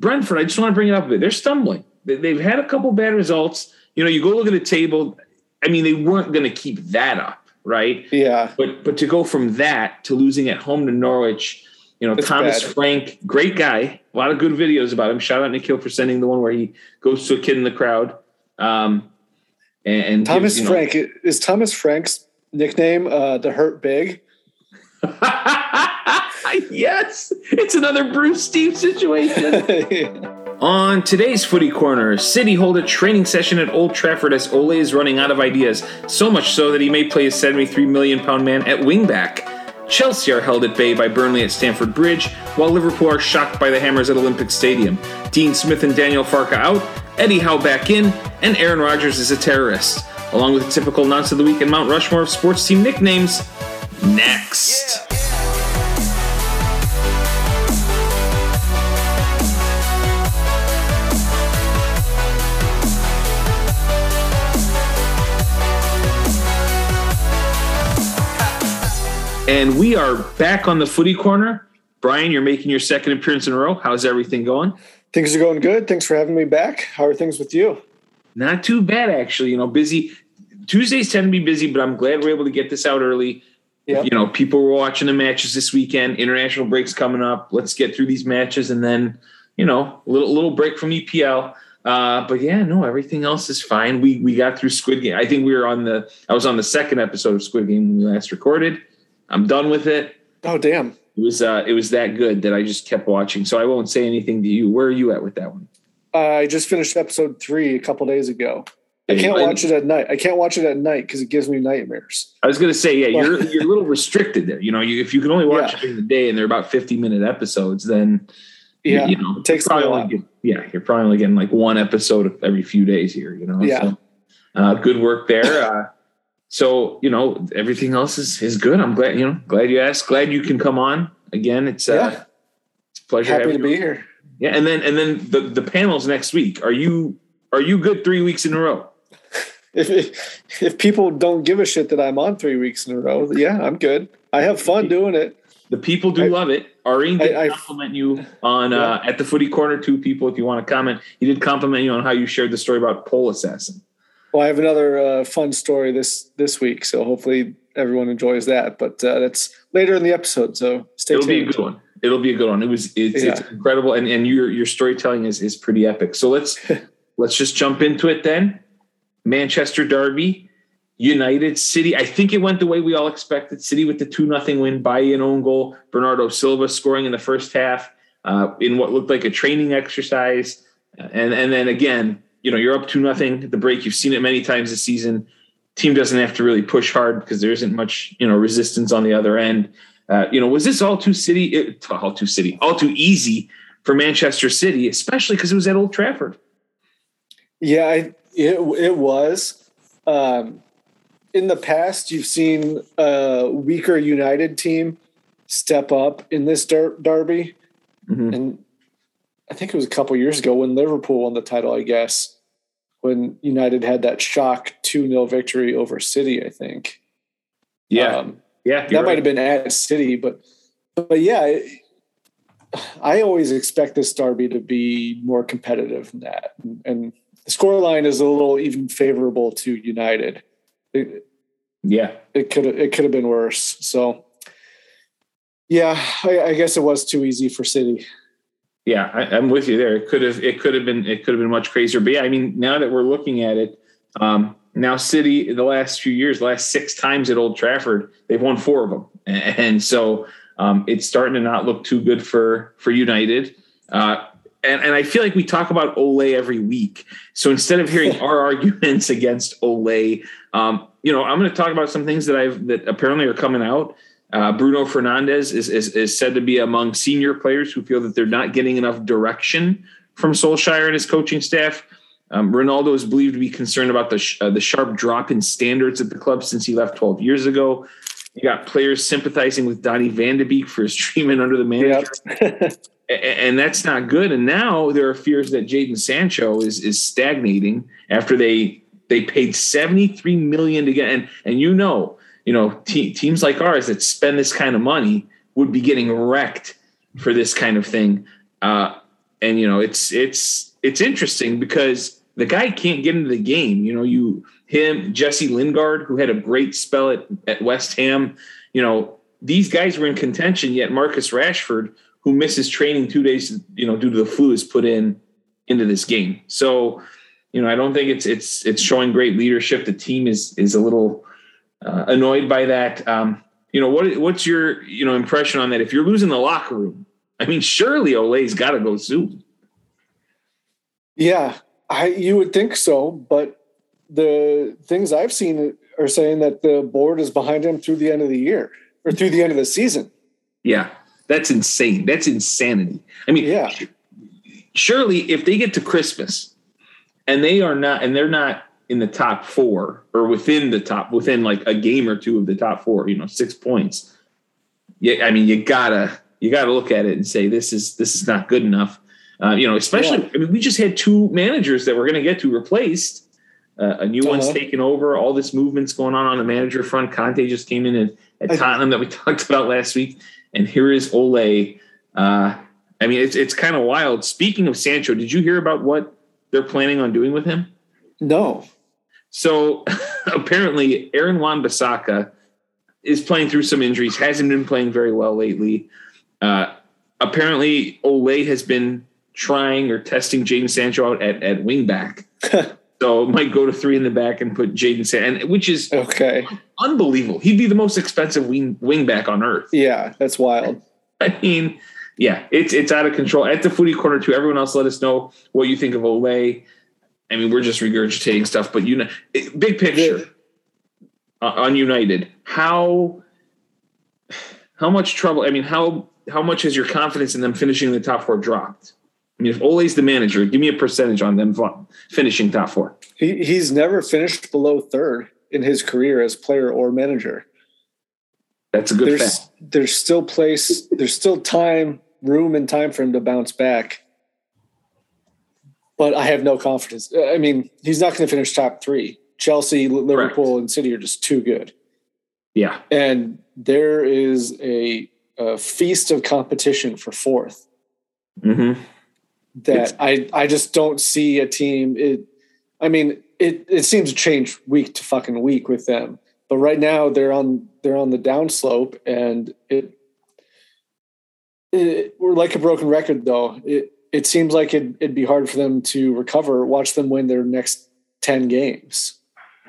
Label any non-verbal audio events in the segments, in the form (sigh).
Brentford, I just want to bring it up a bit. They're stumbling. They've had a couple bad results. You know, you go look at the table. I mean, they weren't going to keep that up, right? Yeah. But but to go from that to losing at home to Norwich, you know, It's Thomas bad. Frank, great guy. A lot of good videos about him. Shout out Nikhil for sending the one where he goes to a kid in the crowd. Um, and, and Thomas gives, you know- Frank is Thomas Frank's nickname uh, the Hurt Big. (laughs) (laughs) yes, it's another Bruce Steve situation. (laughs) On today's Footy Corner, City hold a training session at Old Trafford as Ole is running out of ideas, so much so that he may play a 73 million pound man at wingback. Chelsea are held at bay by Burnley at Stamford Bridge, while Liverpool are shocked by the Hammers at Olympic Stadium. Dean Smith and Daniel Farke out, Eddie Howe back in, and Aaron Rodgers is a terrorist. Along with the typical nonce of the week and Mount Rushmore of sports team nicknames. Next. And we are back on the footy corner. Brian, you're making your second appearance in a row. How's everything going? things are going good. Thanks for having me back. How are things with you? Not too bad, actually. You know, busy. Tuesdays tend to be busy, but I'm glad we're able to get this out early. Yeah. You know, people were watching the matches this weekend. International breaks coming up. Let's get through these matches, and then you know, a little little break from EPL. Uh, but yeah, no, everything else is fine. We we got through Squid Game. I think we were on the. I was on the second episode of Squid Game when we last recorded. I'm done with it. Oh damn. It was uh, it was that good that I just kept watching. So I won't say anything to you. Where are you at with that one? I just finished episode three a couple days ago. I can't watch it at night. I can't watch it at night because it gives me nightmares. I was going to say, yeah, you're (laughs) you're a little restricted there. You know, you, if you can only watch Yeah. it during the day and they're about 50 minute episodes, then Yeah, you, you know, it takes probably while. only yeah, you're probably only getting like one episode every few days here. You know, Yeah. So, uh, good work there. Uh, so you know, everything else is is good. I'm glad you know, glad you asked. Glad you can come on again. It's uh, Yeah. it's a pleasure Happy to be here. Yeah, and then and then the the panels next week. Are you are you good three weeks in a row? If, (laughs) if if people don't give a shit that I'm on three weeks in a row, yeah, I'm good. I have fun doing it. The people do I- love it. Areen did I- I- compliment you on uh, at the Footy Corner. Two people, if you want to comment, he did compliment you on how you shared the story about Pole Assassin. Well, I have another uh, fun story this this week, so hopefully everyone enjoys that. But uh, that's later in the episode, so stay It'll be a tuned. good one. It'll be a good one. It was it's, it's incredible, and and your your storytelling is is pretty epic. So let's (laughs) let's just jump into it then. Manchester Derby, United City. I think it went the way we all expected. City with the two nothing win by an own goal. Bernardo Silva scoring in the first half uh, in what looked like a training exercise, and and then again, you know, you're up to nothing at the break. You've seen it many times this season. Team doesn't have to really push hard because there isn't much you know resistance on the other end. Uh, you know, was this all too city? It, all too city, all too easy for Manchester City, especially because it was at Old Trafford. Yeah, I, it it was. Um, in the past, you've seen a weaker United team step up in this der- derby, Mhm. and I think it was a couple years ago when Liverpool won the title. I guess when United had that shock two 0 victory over City. I think. Yeah, Um, yeah, that might have been at City, but but yeah, it- I always expect this derby to be more competitive than that, and, and the scoreline is a little even favorable to United. It, Yeah, it could it could have been worse. So yeah, I, I guess it was too easy for City. Yeah, I, I'm with you there. It could have, it could have been, it could have been much crazier. But yeah, I mean, now that we're looking at it, um, now City the last few years, last six times at Old Trafford, they've won four of them, and, (laughs) and so um, it's starting to not look too good for for United. Uh, and, and I feel like we talk about Ole every week. So instead of hearing (laughs) our arguments against Ole, um, you know, I'm going to talk about some things that I've that apparently are coming out. Uh, Bruno Fernandes is, is is said to be among senior players who feel that they're not getting enough direction from Solskjaer and his coaching staff. Um, Ronaldo is believed to be concerned about the sh- uh, the sharp drop in standards at the club since he left 12 years ago. You got players sympathizing with Donny Van de Beek for his (laughs) treatment under the manager Yep. (laughs) a- and that's not good. And now there are fears that Jadon Sancho is is stagnating after they they paid seventy three million to get and and you know you know te- teams like ours that spend this kind of money would be getting wrecked for this kind of thing. Uh, and you know it's it's it's interesting because the guy can't get into the game. You know, you him Jesse Lingard, who had a great spell at, at West Ham. You know, these guys were in contention, yet Marcus Rashford, who misses training two days, you know, due to the flu, is put in into this game. So, you know, I don't think it's it's it's showing great leadership. The team is is a little uh, annoyed by that. Um, you know, what what's your you know impression on that? If you're losing the locker room, I mean, surely Ole's got to go soon. Yeah, I you would think so, but the things I've seen are saying that the board is behind him through the end of the year or through the end of the season. Yeah, that's insane. That's insanity. I mean, yeah. Surely, if they get to Christmas and they are not, and they're not in the top four or within the top, within like a game or two of the top four, you know, six points. Yeah, I mean, you gotta you gotta look at it and say this is this is not good enough. Uh, you know, especially yeah. I mean, we just had two managers that we're going to get to replaced. Uh, a new uh-huh. one's taken over. All this movement's going on on the manager front. Conte just came in at, at Tottenham that we (laughs) talked about last week, and here is Ole. Uh, I mean, it's it's kind of wild. Speaking of Sancho, did you hear about what they're planning on doing with him? No. So (laughs) apparently, Aaron Wan-Bissaka is playing through some injuries. Hasn't been playing very well lately. Uh, apparently, Ole has been trying or testing Jadon Sancho out at, at wingback. (laughs) so might go to three in the back and put Jadon Sancho, which is okay, unbelievable. He'd be the most expensive wing wingback on earth. Yeah, that's wild. (laughs) I mean, yeah, it's it's out of control. At the footy corner too. Everyone else, let us know what you think of Ole. I mean, we're just regurgitating stuff, but you know, big picture on United, how how much trouble? I mean, how how much has your confidence in them finishing the top four dropped? I mean, if Ole's the manager, give me a percentage on them finishing top four. He, he's never finished below third in his career as player or manager. That's a good there's, fact. There's still place, there's still time, room, and time for him to bounce back. But I have no confidence. I mean, he's not going to finish top three. Chelsea, Liverpool, Correct. and City are just too good. Yeah. And there is a, a feast of competition for 4th mm-hmm that I I just don't see a team. It, I mean, it it seems to change week to fucking week with them. But right now they're on they're on the downslope, and it, it we're like a broken record though. It it seems like it, it'd be hard for them to recover. Watch them win their next ten games.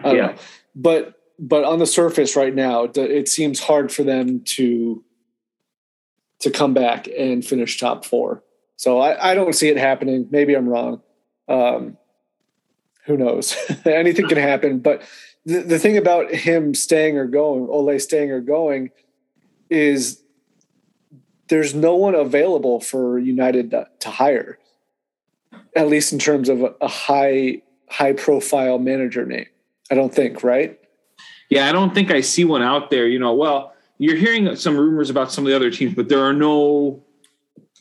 yeah. Know. But but on the surface right now, it seems hard for them to to come back and finish top four. So I, I don't see it happening. Maybe I'm wrong. Um, who knows? (laughs) Anything can happen. But the, the thing about him staying or going, Ole staying or going, is there's no one available for United to, to hire, at least in terms of a, a high high profile manager name. I don't think, right? Yeah, I don't think I see one out there. You know, well, you're hearing some rumors about some of the other teams, but there are no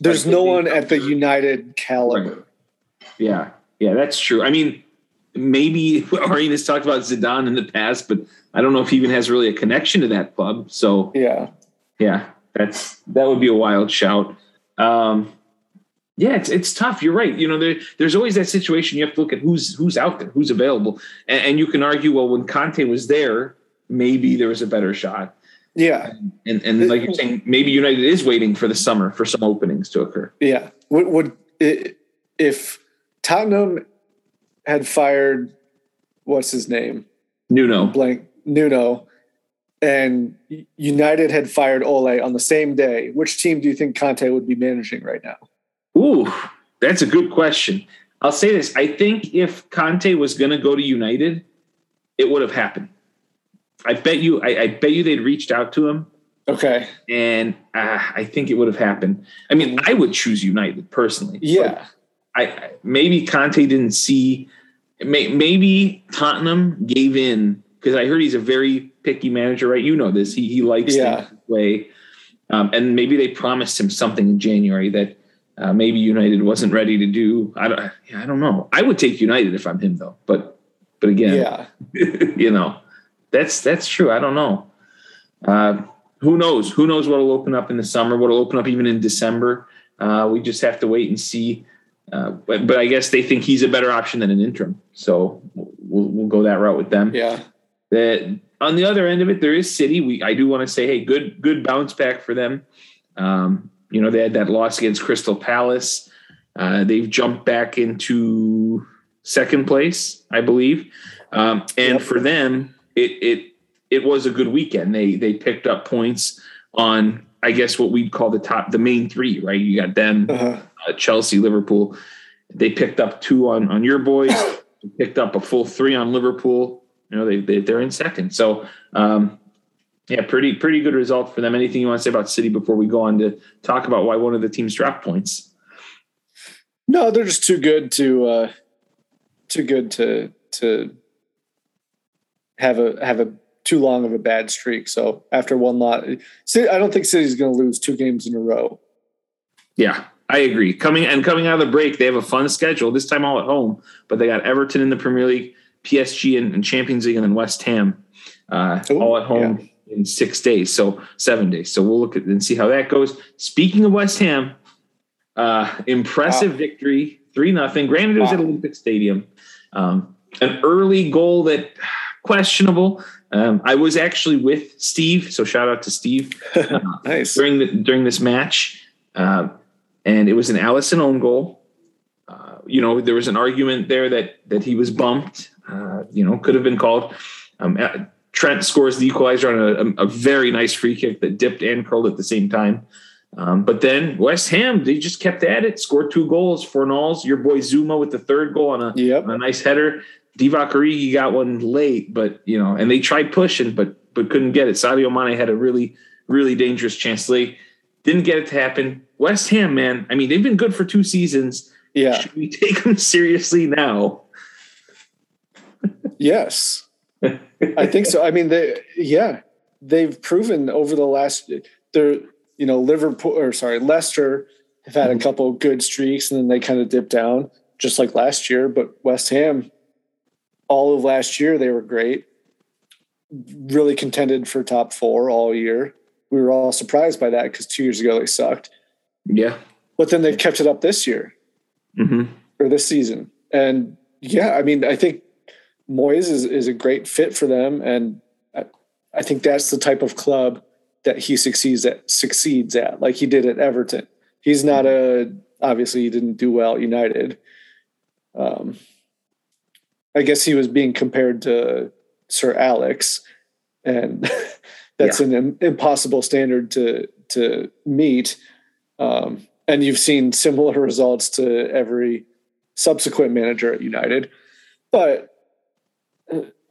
there's no one at the United caliber. Right. Yeah, yeah, that's true. I mean, maybe (laughs) Arjen has talked about Zidane in the past, but I don't know if he even has really a connection to that club. So yeah, yeah, that's that would be a wild shout. Um, yeah, it's it's tough. You're right. You know, there, there's always that situation. You have to look at who's who's out there, who's available, and, and you can argue, well, when Conte was there, maybe there was a better shot. Yeah. And and like you're saying, maybe United is waiting for the summer for some openings to occur. Yeah. Would, would if Tottenham had fired what's his name? Nuno. Blank Nuno and United had fired Ole on the same day, which team do you think Conte would be managing right now? Ooh, that's a good question. I'll say this. I think if Conte was going to go to United, it would have happened. I bet you, I, I, bet you they'd reached out to him. Okay. And uh, I think it would have happened. I mean, I would choose United personally. Yeah. I maybe Conte didn't see. May, maybe Tottenham gave in because I heard he's a very picky manager, right? You know this. He he likes yeah. things way, um, and maybe they promised him something in January that uh, maybe United wasn't ready to do. I don't. I don't know. I would take United if I'm him though. But but again, yeah, (laughs) you know that's that's true. I don't know. Uh, who knows? Who knows what'll open up in the summer? What'll open up even in December? Uh, we just have to wait and see. uh, but, but I guess they think he's a better option than an interim. So we'll, we'll go that route with them. Yeah. That on the other end of it, there is City. We I do want to say, hey, good good bounce back for them. Um, you know, they had that loss against Crystal Palace. Uh, they've jumped back into second place, I believe. Um, and yep. for them, it it it was a good weekend. They they picked up points on I guess what we'd call the top the main three, right? You got them, uh-huh. uh, Chelsea, Liverpool. They picked up two on on your boys. (coughs) picked up a full three on Liverpool. You know they, they they're in second. So um, yeah, pretty pretty good result for them. Anything you want to say about City before we go on to talk about why one of the teams dropped points? No, they're just too good to uh, too good to to have a have a too long of a bad streak. So after one lot, I don't think City's going to lose two games in a row. Yeah, I agree. Coming and coming out of the break, they have a fun schedule. This time all at home, but they got Everton in the Premier League, PSG and, and Champions League, and then West Ham uh, Ooh, all at home. Yeah in six days, so seven days. So we'll look at and see how that goes. Speaking of West Ham, uh, impressive wow. victory, three nothing. Granted, it was wow. at Olympic Stadium. Um, an early goal that (sighs) questionable. Um, I was actually with Steve, so shout out to Steve. (laughs) Uh, nice during the during this match, uh, and it was an Alisson own goal. Uh, you know, there was an argument there that that he was bumped. Uh, you know, could have been called. Um, Trent scores the equalizer on a, a, very nice free kick that dipped and curled at the same time. Um, but then West Ham, they just kept at it, scored two goals, Fornals, your boy Zouma with the third goal on a, yep. on a nice header. Divock Origi got one late, but you know, and they tried pushing, but but couldn't get it. Sadio Mane had a really, really dangerous chance late. Didn't get it to happen. West Ham, man, I mean, they've been good for two seasons. Yeah. Should we take them seriously now? (laughs) yes. I think so. I mean, they yeah, they've proven over the last they're you know Liverpool or sorry Leicester have had a mm-hmm. couple good streaks and then they kind of dipped down just like last year. But West Ham, all of last year they were great, really contended for top four all year. We were all surprised by that because two years ago they sucked. Yeah, but then they've kept it up this year mm-hmm. or this season, and yeah, I mean I think Moyes is, is a great fit for them. And I, I think that's the type of club that he succeeds at succeeds at, like he did at Everton. He's not a obviously he didn't do well at United. Um, I guess he was being compared to Sir Alex, and (laughs) that's yeah. an impossible standard to to meet. Um, and you've seen similar (laughs) results to every subsequent manager at United, but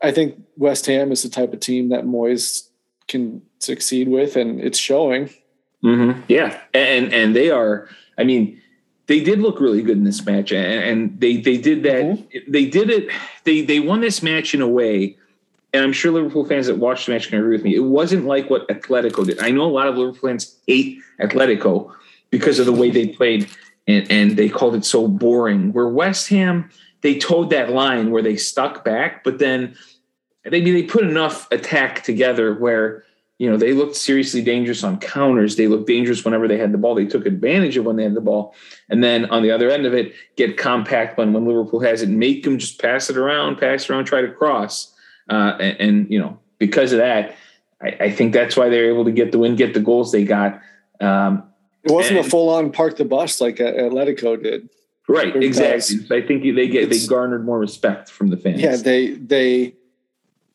I think West Ham is the type of team that Moyes can succeed with, and it's showing. Mm-hmm. Yeah, and and they are. I mean, they did look really good in this match, and, and they they did that. Mm-hmm. They did it. They they won this match in a way, and I'm sure Liverpool fans that watched the match can agree with me. It wasn't like what Atletico did. I know a lot of Liverpool fans hate Atletico because of the way they played, and and they called it so boring. Where West Ham they towed that line where they stuck back, but then maybe they put enough attack together where you know they looked seriously dangerous on counters. They looked dangerous whenever they had the ball. They took advantage of when they had the ball, and then on the other end of it, get compact when when Liverpool has it, make them just pass it around, pass it around, try to cross, uh, and, and, you know because of that, I, I, think that's why they're able to get the win, get the goals they got. Um, it wasn't and, a full on park the bus like Atletico did. Right, exactly. I think they get they garnered more respect from the fans. Yeah, they they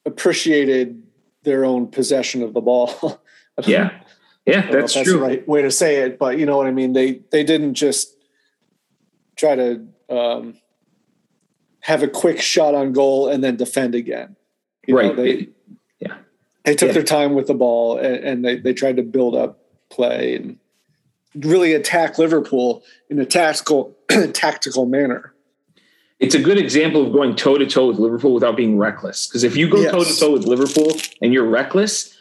appreciated their own possession of the ball. (laughs) yeah, yeah, that's, that's true. the right way to say it, but you know what I mean. They they didn't just try to um, have a quick shot on goal and then defend again. You right. Know, they, it, yeah. They took yeah. their time with the ball and, and they they tried to build up play and really attack Liverpool in a tactical (clears throat) tactical manner. It's a good example of going toe to toe with Liverpool without being reckless. Because if you go toe to toe with Liverpool and you're reckless,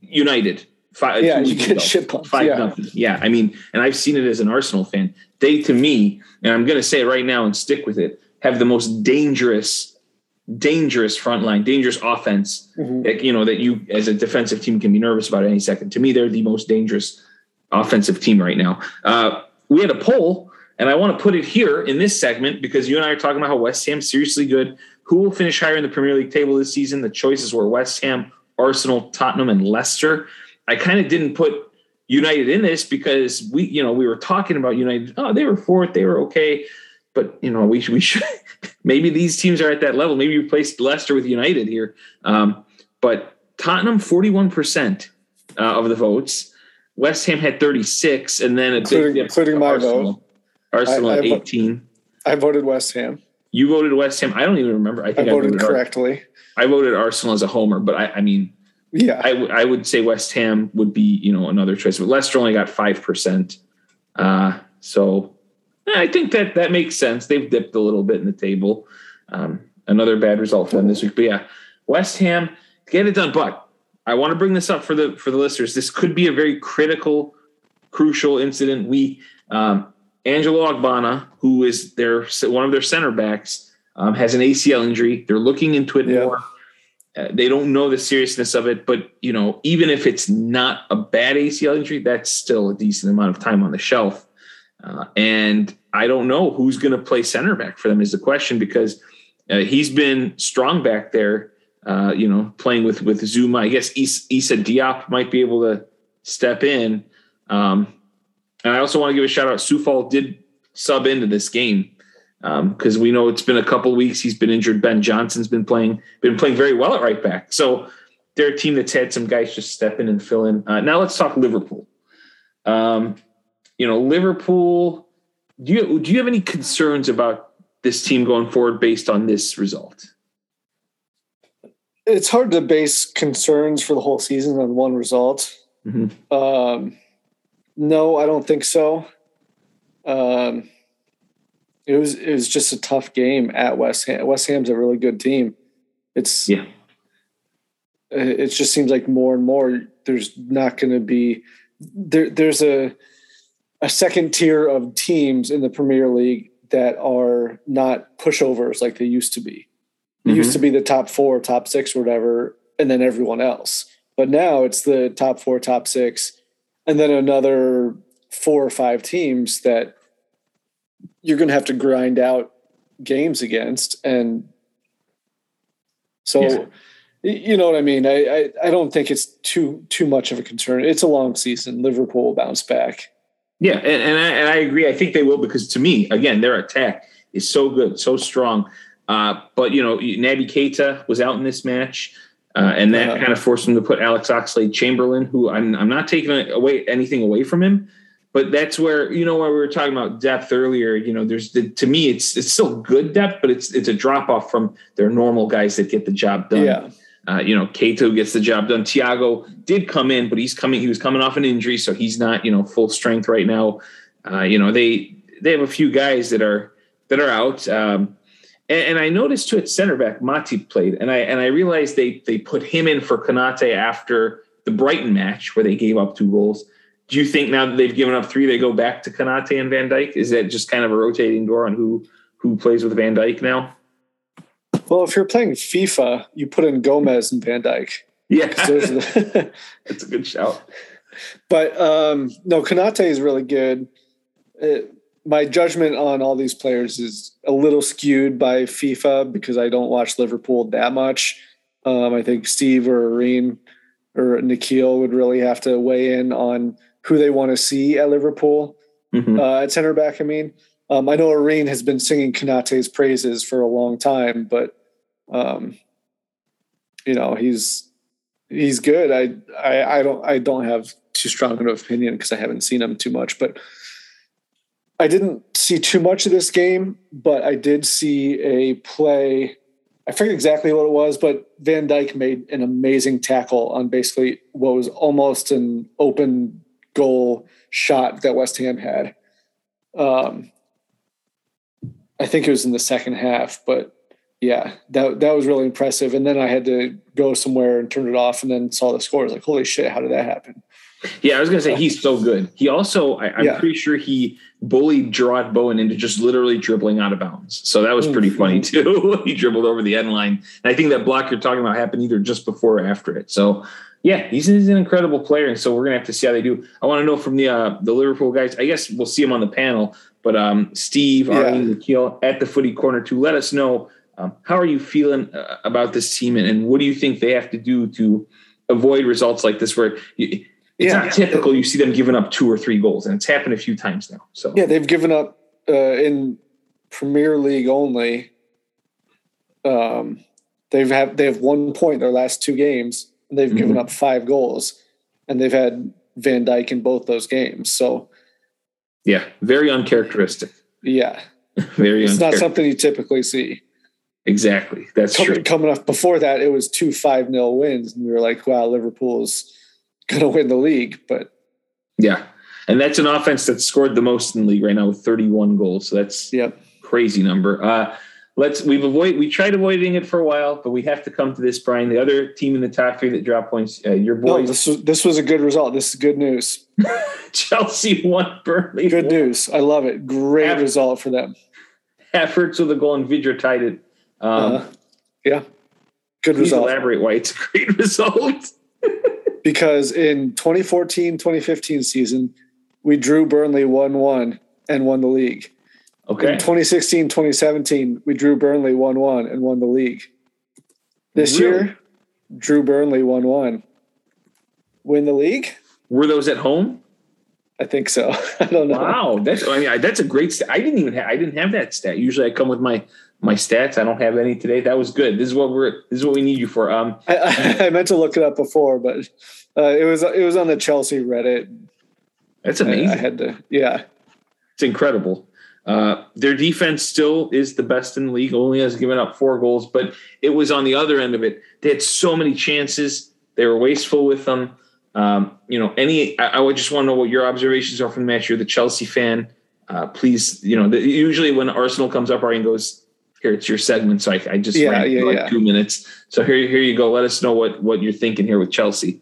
United five, yeah, you get shit pumped. Five yeah. nothing. Yeah, I mean, and I've seen it as an Arsenal fan. They, to me, and I'm going to say it right now and stick with it, have the most dangerous, dangerous front line, dangerous offense. Mm-hmm. That, you know that you as a defensive team can be nervous about any second. To me, they're the most dangerous offensive team right now. Uh, we had a poll And I want to put it here in this segment because you and I are talking about how West Ham's seriously good. Who will finish higher in the Premier League table this season? The choices were West Ham, Arsenal, Tottenham, and Leicester. I kind of didn't put United in this because we, you know, we were talking about United. Oh, they were fourth, they were okay, but you know, we we should (laughs) maybe these teams are at that level. Maybe replace Leicester with United here. Um, but Tottenham, forty-one percent uh, of the votes. West Ham had thirty-six, and then a including, including my Arsenal. vote. Arsenal I- I at vo- eighteen. I voted West Ham. You voted West Ham. I don't even remember. I I think I, voted voted Ar- correctly. I voted Arsenal as a homer, but I, I mean, Yeah. I, w- I would say West Ham would be you know another choice, but Leicester only got five percent. Uh, so I think that that makes sense. They've dipped a little bit in the table. Um, another bad result for them this week, but yeah, West Ham get it done. But I want to bring this up for the for the listeners. This could be a very critical, crucial incident. We um, Angelo Ogbonna, who is their one of their center backs, um, has an ACL injury. They're looking into it Yeah. more. Uh, they don't know the seriousness of it, but you know, even if it's not a bad ACL injury, that's still a decent amount of time on the shelf. Uh, and I don't know who's going to play center back for them is the question because uh, he's been strong back there. Uh, you know, playing with with Zouma. I guess Is- Issa Diop might be able to step in. Um, and I also want to give a shout out. Coufal did sub into this game because we know it's been a couple weeks. He's been injured. Ben Johnson's been playing been playing very well at right back. So they're a team that's had some guys just step in and fill in. Uh, now let's talk Liverpool. Um, you know, Liverpool. Do you do you have any concerns about this team going forward based on this result? It's hard to base concerns for the whole season on one result. Mhm. Um, no, I don't think so. Um, it was it was just a tough game at West Ham. West Ham's a really good team. It's Yeah. it it just seems like more and more there's not going to be there. There's a a second tier of teams in the Premier League that are not pushovers like they used to be. It used to mm-hmm. be the top four, top six, or whatever, and then everyone else. But now it's the top four, top six, and then another four or five teams that you're going to have to grind out games against. And so, Yeah. you know what I mean? I, I, I don't think it's too too much of a concern. It's a long season. Liverpool will bounce back. Yeah, and and I, and I agree. I think they will because to me, again, their attack is so good, so strong. Uh, but you know, Naby Keita was out in this match, uh, and that Yeah. kind of forced him to put Alex Oxlade Chamberlain, who I'm I'm not taking away anything away from him, but that's where you know where we were talking about depth earlier. You know, there's the, to me, it's it's still good depth, but it's it's a drop off from their normal guys that get the job done. Yeah. Uh, you know, Keita gets the job done. Thiago did come in, but he's coming. He was coming off an injury, so he's not you know full strength right now. Uh, you know, they they have a few guys that are that are out. Um, and, and I noticed too at center back, Matip played, and I and I realized they they put him in for Konaté after the Brighton match where they gave up two goals. Do you think now that they've given up three, they go back to Konaté and Van Dijk? Is that just kind of a rotating door on who who plays with Van Dijk now? Well, if you're playing FIFA, you put in Gomez and Van Dijk. Yeah, the- (laughs) that's a good shout. But um, no, Konaté is really good. Uh, my judgment on all these players is a little skewed by FIFA because I don't watch Liverpool that much. Um, I think Steve or Irene or Nikhil would really have to weigh in on who they want to see at Liverpool Mhm. uh, at center back. I mean, um, I know Irene has been singing Konaté's praises for a long time, but um, you know he's he's good. I, I I don't I don't have too strong an opinion because I haven't seen him too much, but I didn't see too much of this game. But I did see a play. I forget exactly what it was, but Van Dijk made an amazing tackle on basically what was almost an open goal shot that West Ham had. Um, I think it was in the second half, but yeah, that that was really impressive. And then I had to go somewhere and turn it off, and then saw the score. I was like, "Holy shit! How did that happen?" Yeah, I was gonna say he's so good. He also, I, I'm Yeah. pretty sure he bullied Jarrod Bowen into just literally dribbling out of bounds. So that was pretty funny (laughs) too. he dribbled over the end line, and I think that block you're talking about happened either just before or after it. So yeah, he's, he's an incredible player, and so we're gonna have to see how they do. I want to know from the uh, the Liverpool guys. I guess we'll see him on the panel, But um, Steve, Yeah. Arlene, Nikhil at the Footy Corner to let us know um, how are you feeling uh, about this team, and, and what do you think they have to do to avoid results like this, where you, it's Yeah. not typical you see them giving up two or three goals, and it's happened a few times now. So Yeah, they've given up uh, in Premier League only. Um, they've have they have one point in their last two games, and they've given Mhm. up five goals, and they've had Van Dijk in both those games. So yeah, very uncharacteristic. yeah, (laughs) Very it's not something you typically see. exactly. That's Coming, true. coming up before that, it was two five nil wins, and we were like, "Wow, Liverpool's going to win the league." But Yeah, and that's an offense that's scored the most in the league right now with 31 goals. So that's yep, crazy number. Uh, let's we've avoid we tried avoiding it for a while, but we have to come to this, Brian. The other team in the top three that dropped points, uh, your no, boys, this was this was a good result. This is good news. (laughs) Chelsea won Burnley. Good news. I love it. Great result for them. Havertz with a goal and Vydra tied it. Um, Uh, yeah, good result. elaborate why it's a great (laughs) result. Because in 2014 2015 season we drew burnley 1-1 and won the league Okay, in 2016 2017 we drew burnley 1-1 and won the league this Really? year drew burnley 1-1 win the league were those at home? i think so (laughs) i don't know Wow, that's I mean I, that's a great. Stat. I didn't even have, I didn't have that stat. Usually I come with my my stats. I don't have any today. That was good. This is what we're this is what we need you for. Um, I, I, (laughs) I meant to look it up before but uh, it was it was on the chelsea reddit that's I, amazing. I had to yeah It's incredible. Uh, their defense still is the best in the league. Only has given up four goals, but it was on the other end of it. They had so many chances. They were wasteful with them. Um, you know, any. I, I would just want to know what your observations are from the match. You're the Chelsea fan. Uh, please, you know, the, usually when Arsenal comes up, Ryan goes, "Here, it's your segment." So I, I just Yeah, ran yeah, like yeah. two minutes. So here, here you go. Let us know what what you're thinking here with Chelsea.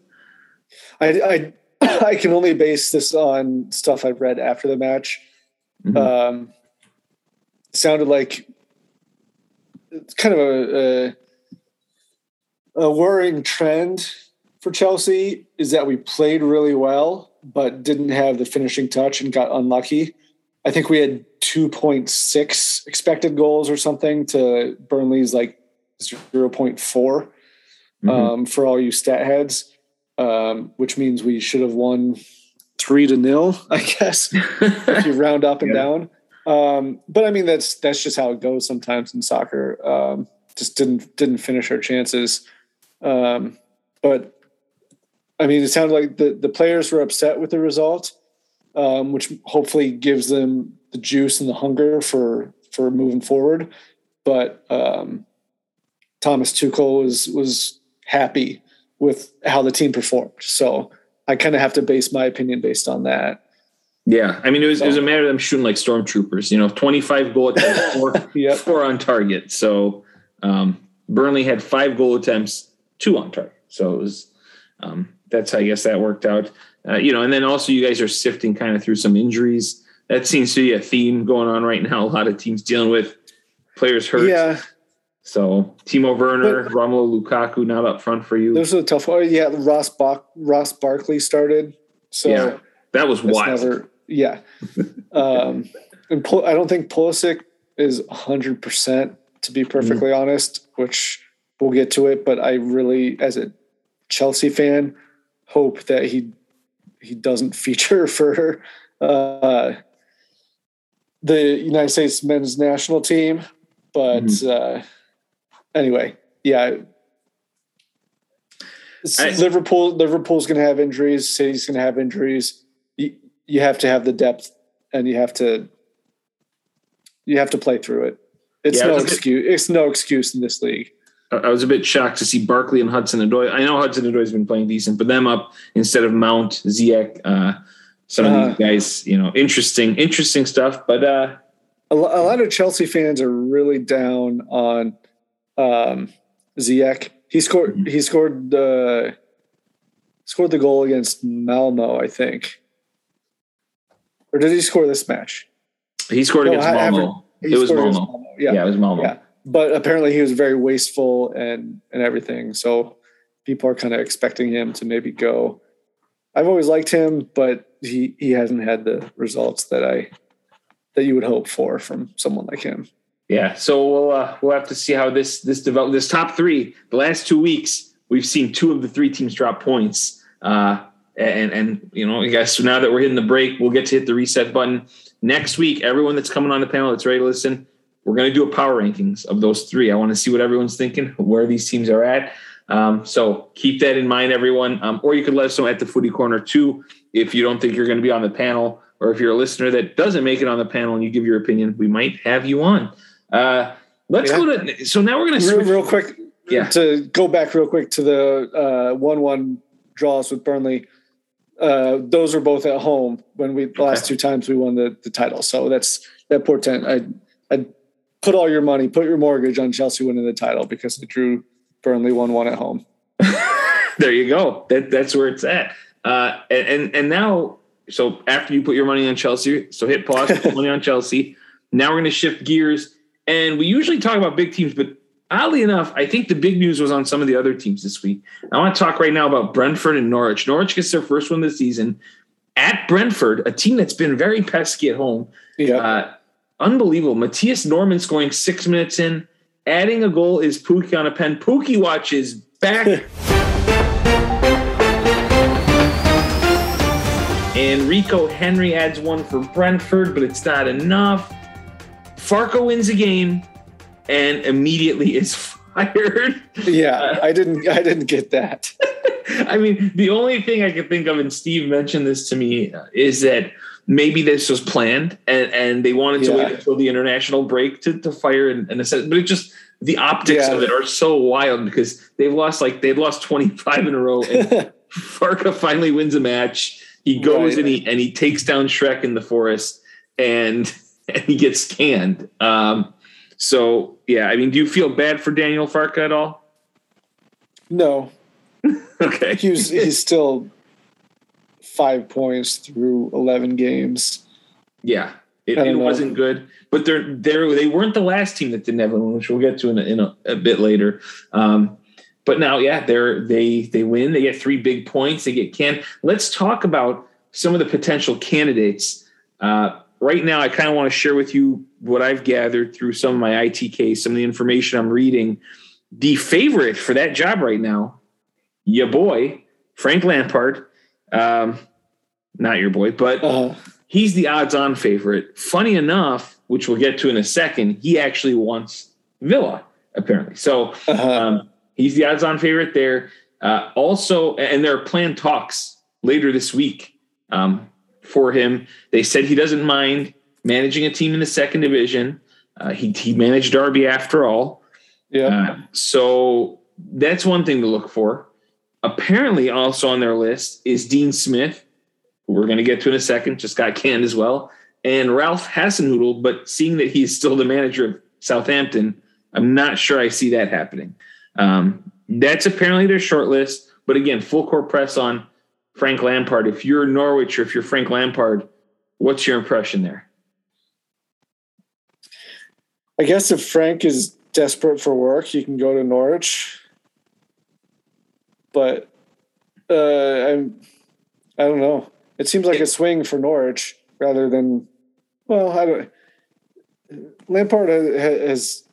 I, I (coughs) I can only base this on stuff I've read after the match. Mhm. Um, sounded like it's kind of a, a a worrying trend for Chelsea is that we played really well but didn't have the finishing touch and got unlucky. I think we had 2.6 expected goals or something to Burnley's like 0.4 Mhm. um, for all you stat heads, um, which means we should have won three to nil, (laughs) I guess, if you round up and (laughs) Yeah. down. Um, but I mean, that's that's just how it goes sometimes in soccer. Um, just didn't didn't finish our chances. Um, but I mean, it sounded like the the players were upset with the result, um, which hopefully gives them the juice and the hunger for for moving forward. But um, Thomas Tuchel was was happy with how the team performed. So I kind of have to base my opinion based on that. Yeah, I mean, it was it was a matter of them shooting like stormtroopers. You know, twenty five goal attempts, (laughs) four, Yep. four on target. So um, Burnley had five goal attempts, two on target. So it was um, that's how I guess that worked out. Uh, you know, and then also you guys are sifting kind of through some injuries. That seems to be a theme going on right now. A lot of teams dealing with players hurt. Yeah, So Timo Werner, But- Romelu Lukaku not up front for you. this was a tough one. Yeah, Ross Bach, Ross Barkley started. So Yeah, that was wild. never yeah. (laughs) um, and Pul- I don't think Pulisic is hundred percent to be perfectly Mm-hmm. honest, which we'll get to it. But I really, as a Chelsea fan, hope that he he doesn't (laughs) feature for uh, the United States men's national team. But Mm-hmm. uh, anyway, yeah. I- Liverpool, Liverpool's going to have injuries. City's going to have injuries. You, you have to have the depth, and you have to you have to play through it. It's Yeah, no it was bit- excuse. It's no excuse in this league. I was a bit shocked to see Barkley and Hudson Odoi. I know Hudson Odoi's been playing decent, but them up instead of Mount, Ziyech, uh, some of Uh, these guys, you know, interesting, interesting stuff. But uh, A, lot of Chelsea fans are really down on um, Ziyech. He scored. Mhm. He scored the scored the goal against Malmo, I think. Or did he score this match? he scored No, against Malmo. It was scored Malmo. Yeah. Yeah. it was Malmo. Yeah. but apparently he was very wasteful and and everything. So people are kind of expecting him to maybe go. I've always liked him, but he he hasn't had the results that I that you would hope for from someone like him. Yeah, so we'll uh, we'll have to see how this this develop. This top three, the last two weeks, we've seen two of the three teams drop points. Uh, and and you know, I guess so now that we're hitting the break, we'll get to hit the reset button next week. Everyone that's coming on the panel that's ready to listen, we're going to do a power rankings of those three. I want to see what everyone's thinking, where these teams are at. Um, so keep that in mind, everyone. Um, or you could let us know at the Footy Corner too if you don't think you're going to be on the panel, or if you're a listener that doesn't make it on the panel and you give your opinion, we might have you on. Uh, let's yeah. go to. So now we're going to real, real quick. Yeah. To go back real quick to the uh, one-one draws with Burnley. Uh, those were both at home when we the okay. last two times we won the, the title. So that's that portent. I I put all your money, put your mortgage on Chelsea winning the title because they drew Burnley one one at home. (laughs) there you go. That that's where it's at. Uh, and and now, so after you put your money on Chelsea, so hit pause, put money on Chelsea. Now we're going to shift gears, and we usually talk about big teams, but oddly enough, I think the big news was on some of the other teams this week. I want to talk right now about Brentford and Norwich. Norwich gets their first one this season at Brentford, a team that's been very pesky at home. Yeah. Uh, unbelievable. Mathias Normann scoring six minutes in, adding a goal is Pukki on a pen. Pukki watches back. (laughs) and Rico Henry adds one for Brentford, but it's not enough. Farke wins a game and immediately is (laughs) fired. Yeah, uh, I didn't I didn't get that. (laughs) I mean, the only thing I could think of, and Steve mentioned this to me, uh, is that maybe this was planned and, and they wanted to yeah. wait until the international break to, to fire and, and assess, but it just the optics yeah. of it are so wild because they've lost like they've lost 25 in a row and (laughs) Farke finally wins a match. He goes right. and he and he takes down Shrek in the forest and (laughs) and he gets canned. Um, so yeah, I mean, do you feel bad for Daniel Farke at all? No. (laughs) okay. He's he's still five points through eleven games. Yeah, it, it wasn't good, but they're they're they weren't the last team that didn't have one, which we'll get to in a, in a, a bit later. Um, but now, yeah, they're they they win. They get three big points. They get can. Let's talk about some of the potential candidates. Uh, right now, I kind of want to share with you what I've gathered through some of my ITK, some of the information I'm reading. The favorite for that job right now, your boy, Frank Lampard. Um, not your boy, but uh-huh. he's the odds on favorite. Funny enough, which we'll get to in a second, he actually wants Villa, apparently. So uh-huh. um, he's the odds on favorite there. Uh, also, and there are planned talks later this week um, for him. They said he doesn't mind managing a team in the second division. Uh, he, he managed Derby after all. Yeah. Uh, so that's one thing to look for. Apparently, also on their list is Dean Smith, who we're going to get to in a second, just got canned as well, and Ralph Hasenhüttl. But seeing that he's still the manager of Southampton, I'm not sure I see that happening. Um, that's apparently their short list. But again, full court press on Frank Lampard. If you're Norwich or if you're Frank Lampard, what's your impression there? I guess if Frank is desperate for work, he can go to Norwich. But uh, I'm, I don't know. It seems like a swing for Norwich rather than, well, I don't. Lampard has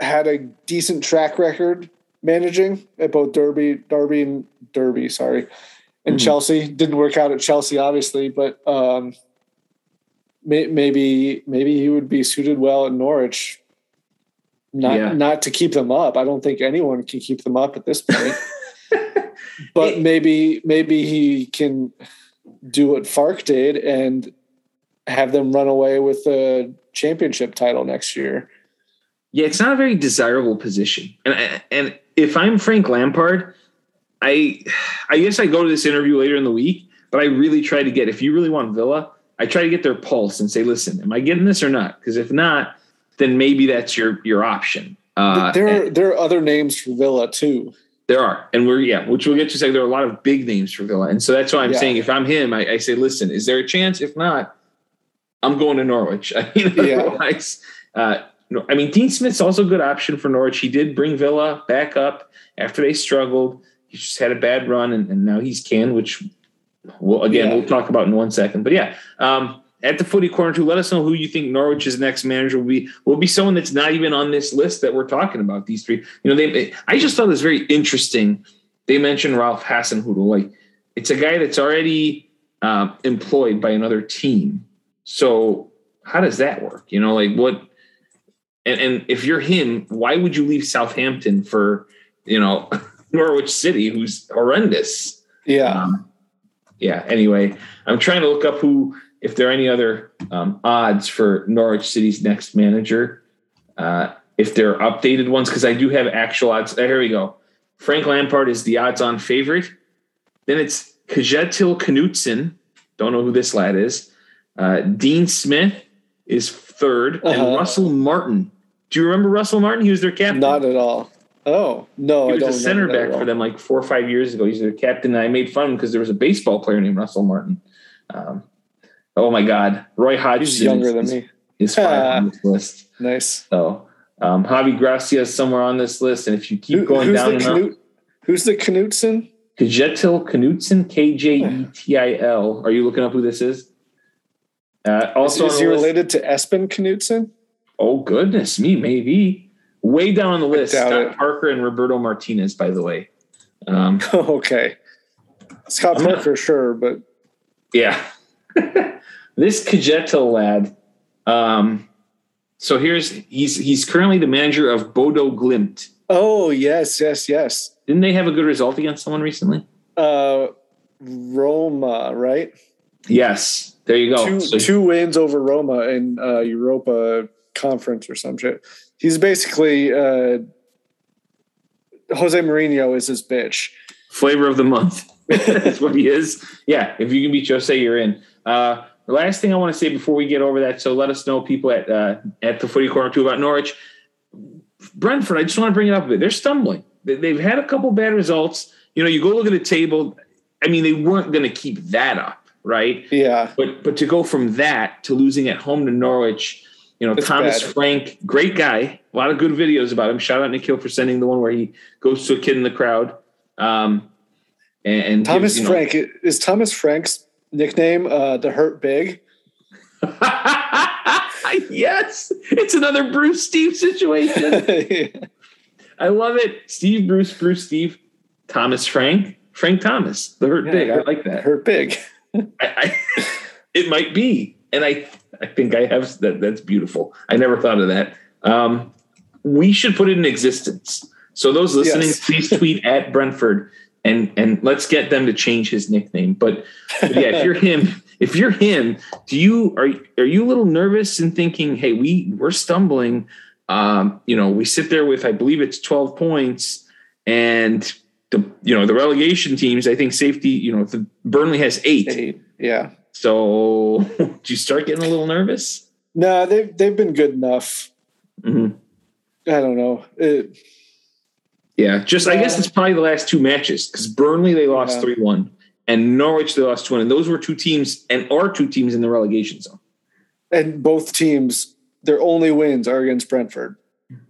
had a decent track record managing at both Derby, Derby and Derby, sorry, and mm-hmm. Chelsea. Didn't work out at Chelsea, obviously, but um, may, maybe maybe he would be suited well at Norwich. Not yeah. not to keep them up. I don't think anyone can keep them up at this point. (laughs) but maybe maybe he can do what Farke did and have them run away with the championship title next year. Yeah, it's not a very desirable position. And I, and if I'm Frank Lampard, I I guess I go to this interview later in the week, but I really try to get if you really want Villa, I try to get their pulse and say, listen, am I getting this or not? Because if not, then maybe that's your your option. Uh, there are there are other names for Villa too. There are, and we're yeah, which we'll get to say there are a lot of big names for Villa, and so that's why I'm yeah. saying if I'm him, I, I, say, listen, is there a chance? If not, I'm going to Norwich. (laughs) I mean, yeah. otherwise, uh, I mean, Dean Smith's also a good option for Norwich. He did bring Villa back up after they struggled. He just had a bad run, and, and now he's canned, which, well, again, yeah. we'll talk about in one second. But yeah, um, at the footy corner too. Let us know who you think Norwich's next manager will be. Will be someone that's not even on this list that we're talking about. These three, you know, they. I just thought was very interesting. They mentioned Ralph Hasenhüttl. Like, it's a guy that's already uh, employed by another team. So how does that work? You know, like what? And and if you're him, why would you leave Southampton for you know (laughs) Norwich City, who's horrendous? Yeah. Um, yeah. Anyway, I'm trying to look up who, if there are any other um, odds for Norwich City's next manager, uh, if there are updated ones, because I do have actual odds. There, here we go. Frank Lampard is the odds-on favorite. Then it's Kjetil Knutsen. Don't know who this lad is. Uh, Dean Smith is 3rd uh-huh. and Russell Martin. Do you remember Russell Martin? He was their captain. Not at all. Oh no, he was a center back for them like four or five years ago. He's their captain. And I made fun because there was a baseball player named Russell Martin. Um, oh my God, Roy Hodgson. He's younger than me. Is (laughs) five on this list. Nice. So um, Javi Gracia is somewhere on this list, and if you keep Who, going who's down, the Knut, who's the Knutsen? Kjetil Knutsen, K J E T I L. Are you looking up who this is? Uh, also, is, is he related to Espen Knutsen? Oh goodness me, maybe. Way down on the list, Scott it. Parker and Roberto Martinez. By the way. Um, (laughs) okay. Scott Parker, sure, but yeah, (laughs) this Kjetil lad. Um, so here's he's he's currently the manager of Bodo Glimt. Oh yes, yes, yes. Didn't they have a good result against someone recently? Uh, Roma, right? Yes. There you go. Two, so, two wins over Roma in uh, Europa Conference or some shit. He's basically uh, Jose Mourinho is his bitch. Flavor of the month. (laughs) That's what he is. Yeah, if you can beat Jose, you're in. Uh, the last thing I want to say before we get over that, so let us know, people at uh, at the Footy Corner too about Norwich, Brentford. I just want to bring it up a bit. They're stumbling. They've had a couple bad results. You know, you go look at the table. I mean, they weren't going to keep that up right? Yeah. But but to go from that to losing at home to Norwich, you know, it's Thomas bad. Frank, great guy, a lot of good videos about him. Shout out Nikhil for sending the one where he goes to a kid in the crowd. Um, and, and Thomas gives, you know, Frank is Thomas Frank's nickname uh, the Hurt Big. (laughs) yes, it's another Bruce Steve situation. (laughs) yeah. I love it. Steve Bruce Bruce Steve Thomas Frank Frank Thomas the Hurt yeah, Big. I like that. Hurt Big. I, I, it might be, and I I think I have that. That's beautiful. I never thought of that. Um, we should put it in existence. So those listening, yes. please tweet at Brentford and and let's get them to change his nickname. But, but yeah, if you're him, (laughs) if you're him, do you are are you a little nervous and thinking, hey, we we're stumbling. Um, you know, we sit there with I believe it's 12 points and the you know the relegation teams. I think safety. You know, the Burnley has eight. eight. Yeah. So (laughs) do you start getting a little nervous? No, they've they've been good enough. Mm-hmm. I don't know. It, yeah, just I guess it's probably the last two matches because Burnley they lost three yeah. one and Norwich they lost two one, and those were two teams and are two teams in the relegation zone. And both teams, their only wins are against Brentford.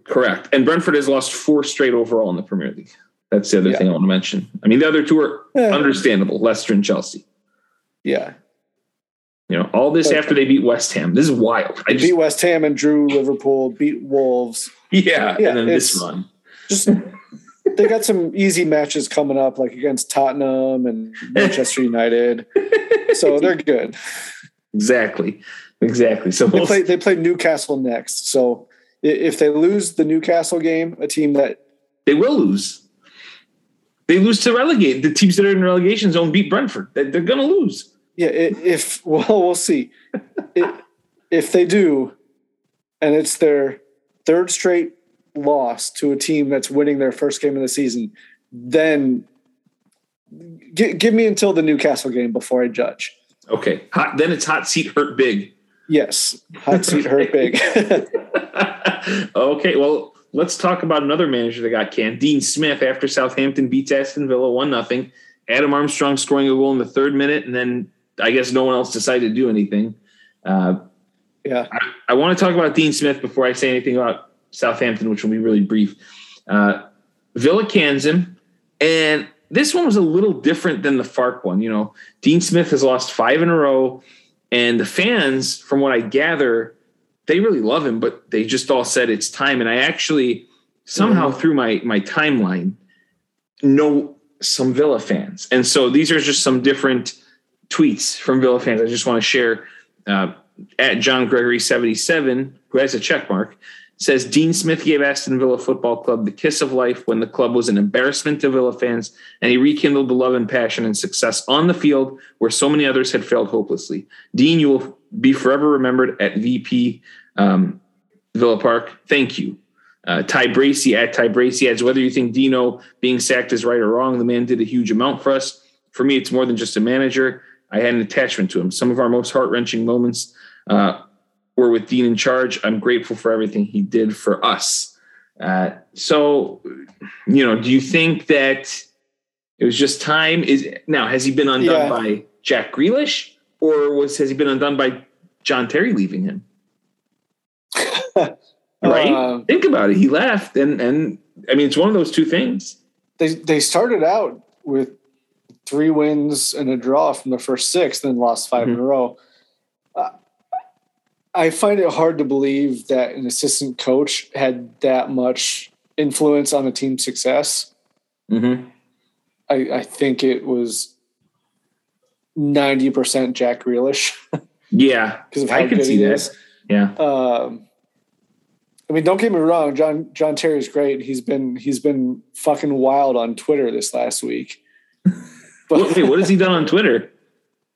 Correct, and Brentford has lost four straight overall in the Premier League. That's the other yeah. thing I want to mention. I mean, the other two are yeah. understandable: Leicester and Chelsea. Yeah. You know, all this after they beat West Ham. This is wild. I just, beat West Ham and drew Liverpool, beat Wolves. Yeah, (laughs) yeah and then this run. Just they got some easy matches coming up, like against Tottenham and Manchester United. So they're good. Exactly. Exactly. So they play they play Newcastle next. So if they lose the Newcastle game, a team that they will lose. They lose to relegate. The teams that are in relegation zone beat Brentford. They're going to lose. Yeah, if (laughs) well, we'll see. if they do, and it's their third straight loss to a team that's winning their first game of the season, then give me until the Newcastle game before I judge. Okay, hot, then it's hot seat hurt big. Yes, hot seat hurt big. (laughs) okay, well, let's talk about another manager that got canned. Dean Smith after Southampton beats Aston Villa one nothing. Adam Armstrong scoring a goal in the third minute, and then I guess no one else decided to do anything. Uh, yeah, I, I, want to talk about Dean Smith before I say anything about Southampton, which will be really brief. Uh, Villa cans and this one was a little different than the Farke one. You know, Dean Smith has lost five in a row. And the fans, from what I gather, they really love him, but they just all said it's time. And I actually somehow mm-hmm. through my my timeline know some Villa fans, and so these are just some different tweets from Villa fans. I just want to share uh, at John Gregory seventy seven, who has a check mark says Dean Smith gave Aston Villa Football Club the kiss of life when the club was an embarrassment to Villa fans, and he rekindled the love and passion and success on the field where so many others had failed hopelessly. Dean, you will be forever remembered at VP um, Villa Park. Thank you. Uh, Ty Bracy at Ty Bracy adds whether you think Dino being sacked is right or wrong, the man did a huge amount for us. For me, it's more than just a manager. I had an attachment to him. Some of our most heart wrenching moments uh, were with Dean in charge. I'm grateful for everything he did for us. Uh, so, you know, do you think that it was just time? Is now has he been undone yeah. by Jack Grealish, or was has he been undone by John Terry leaving him? (laughs) right? Uh, Think about it. He left, and and I mean, it's one of those two things. They they started out with three wins and a draw from the first six, then lost 5 mm-hmm. in a row. I find it hard to believe that an assistant coach had that much influence on a team's success. Mm-hmm. I, I, think it was ninety percent Jack Grealish. (laughs) yeah, because of how I good he that. is. Yeah. Um, I mean, don't get me wrong. John John Terry's great. He's been he's been fucking wild on Twitter this last week. (laughs) But, what has he done on Twitter?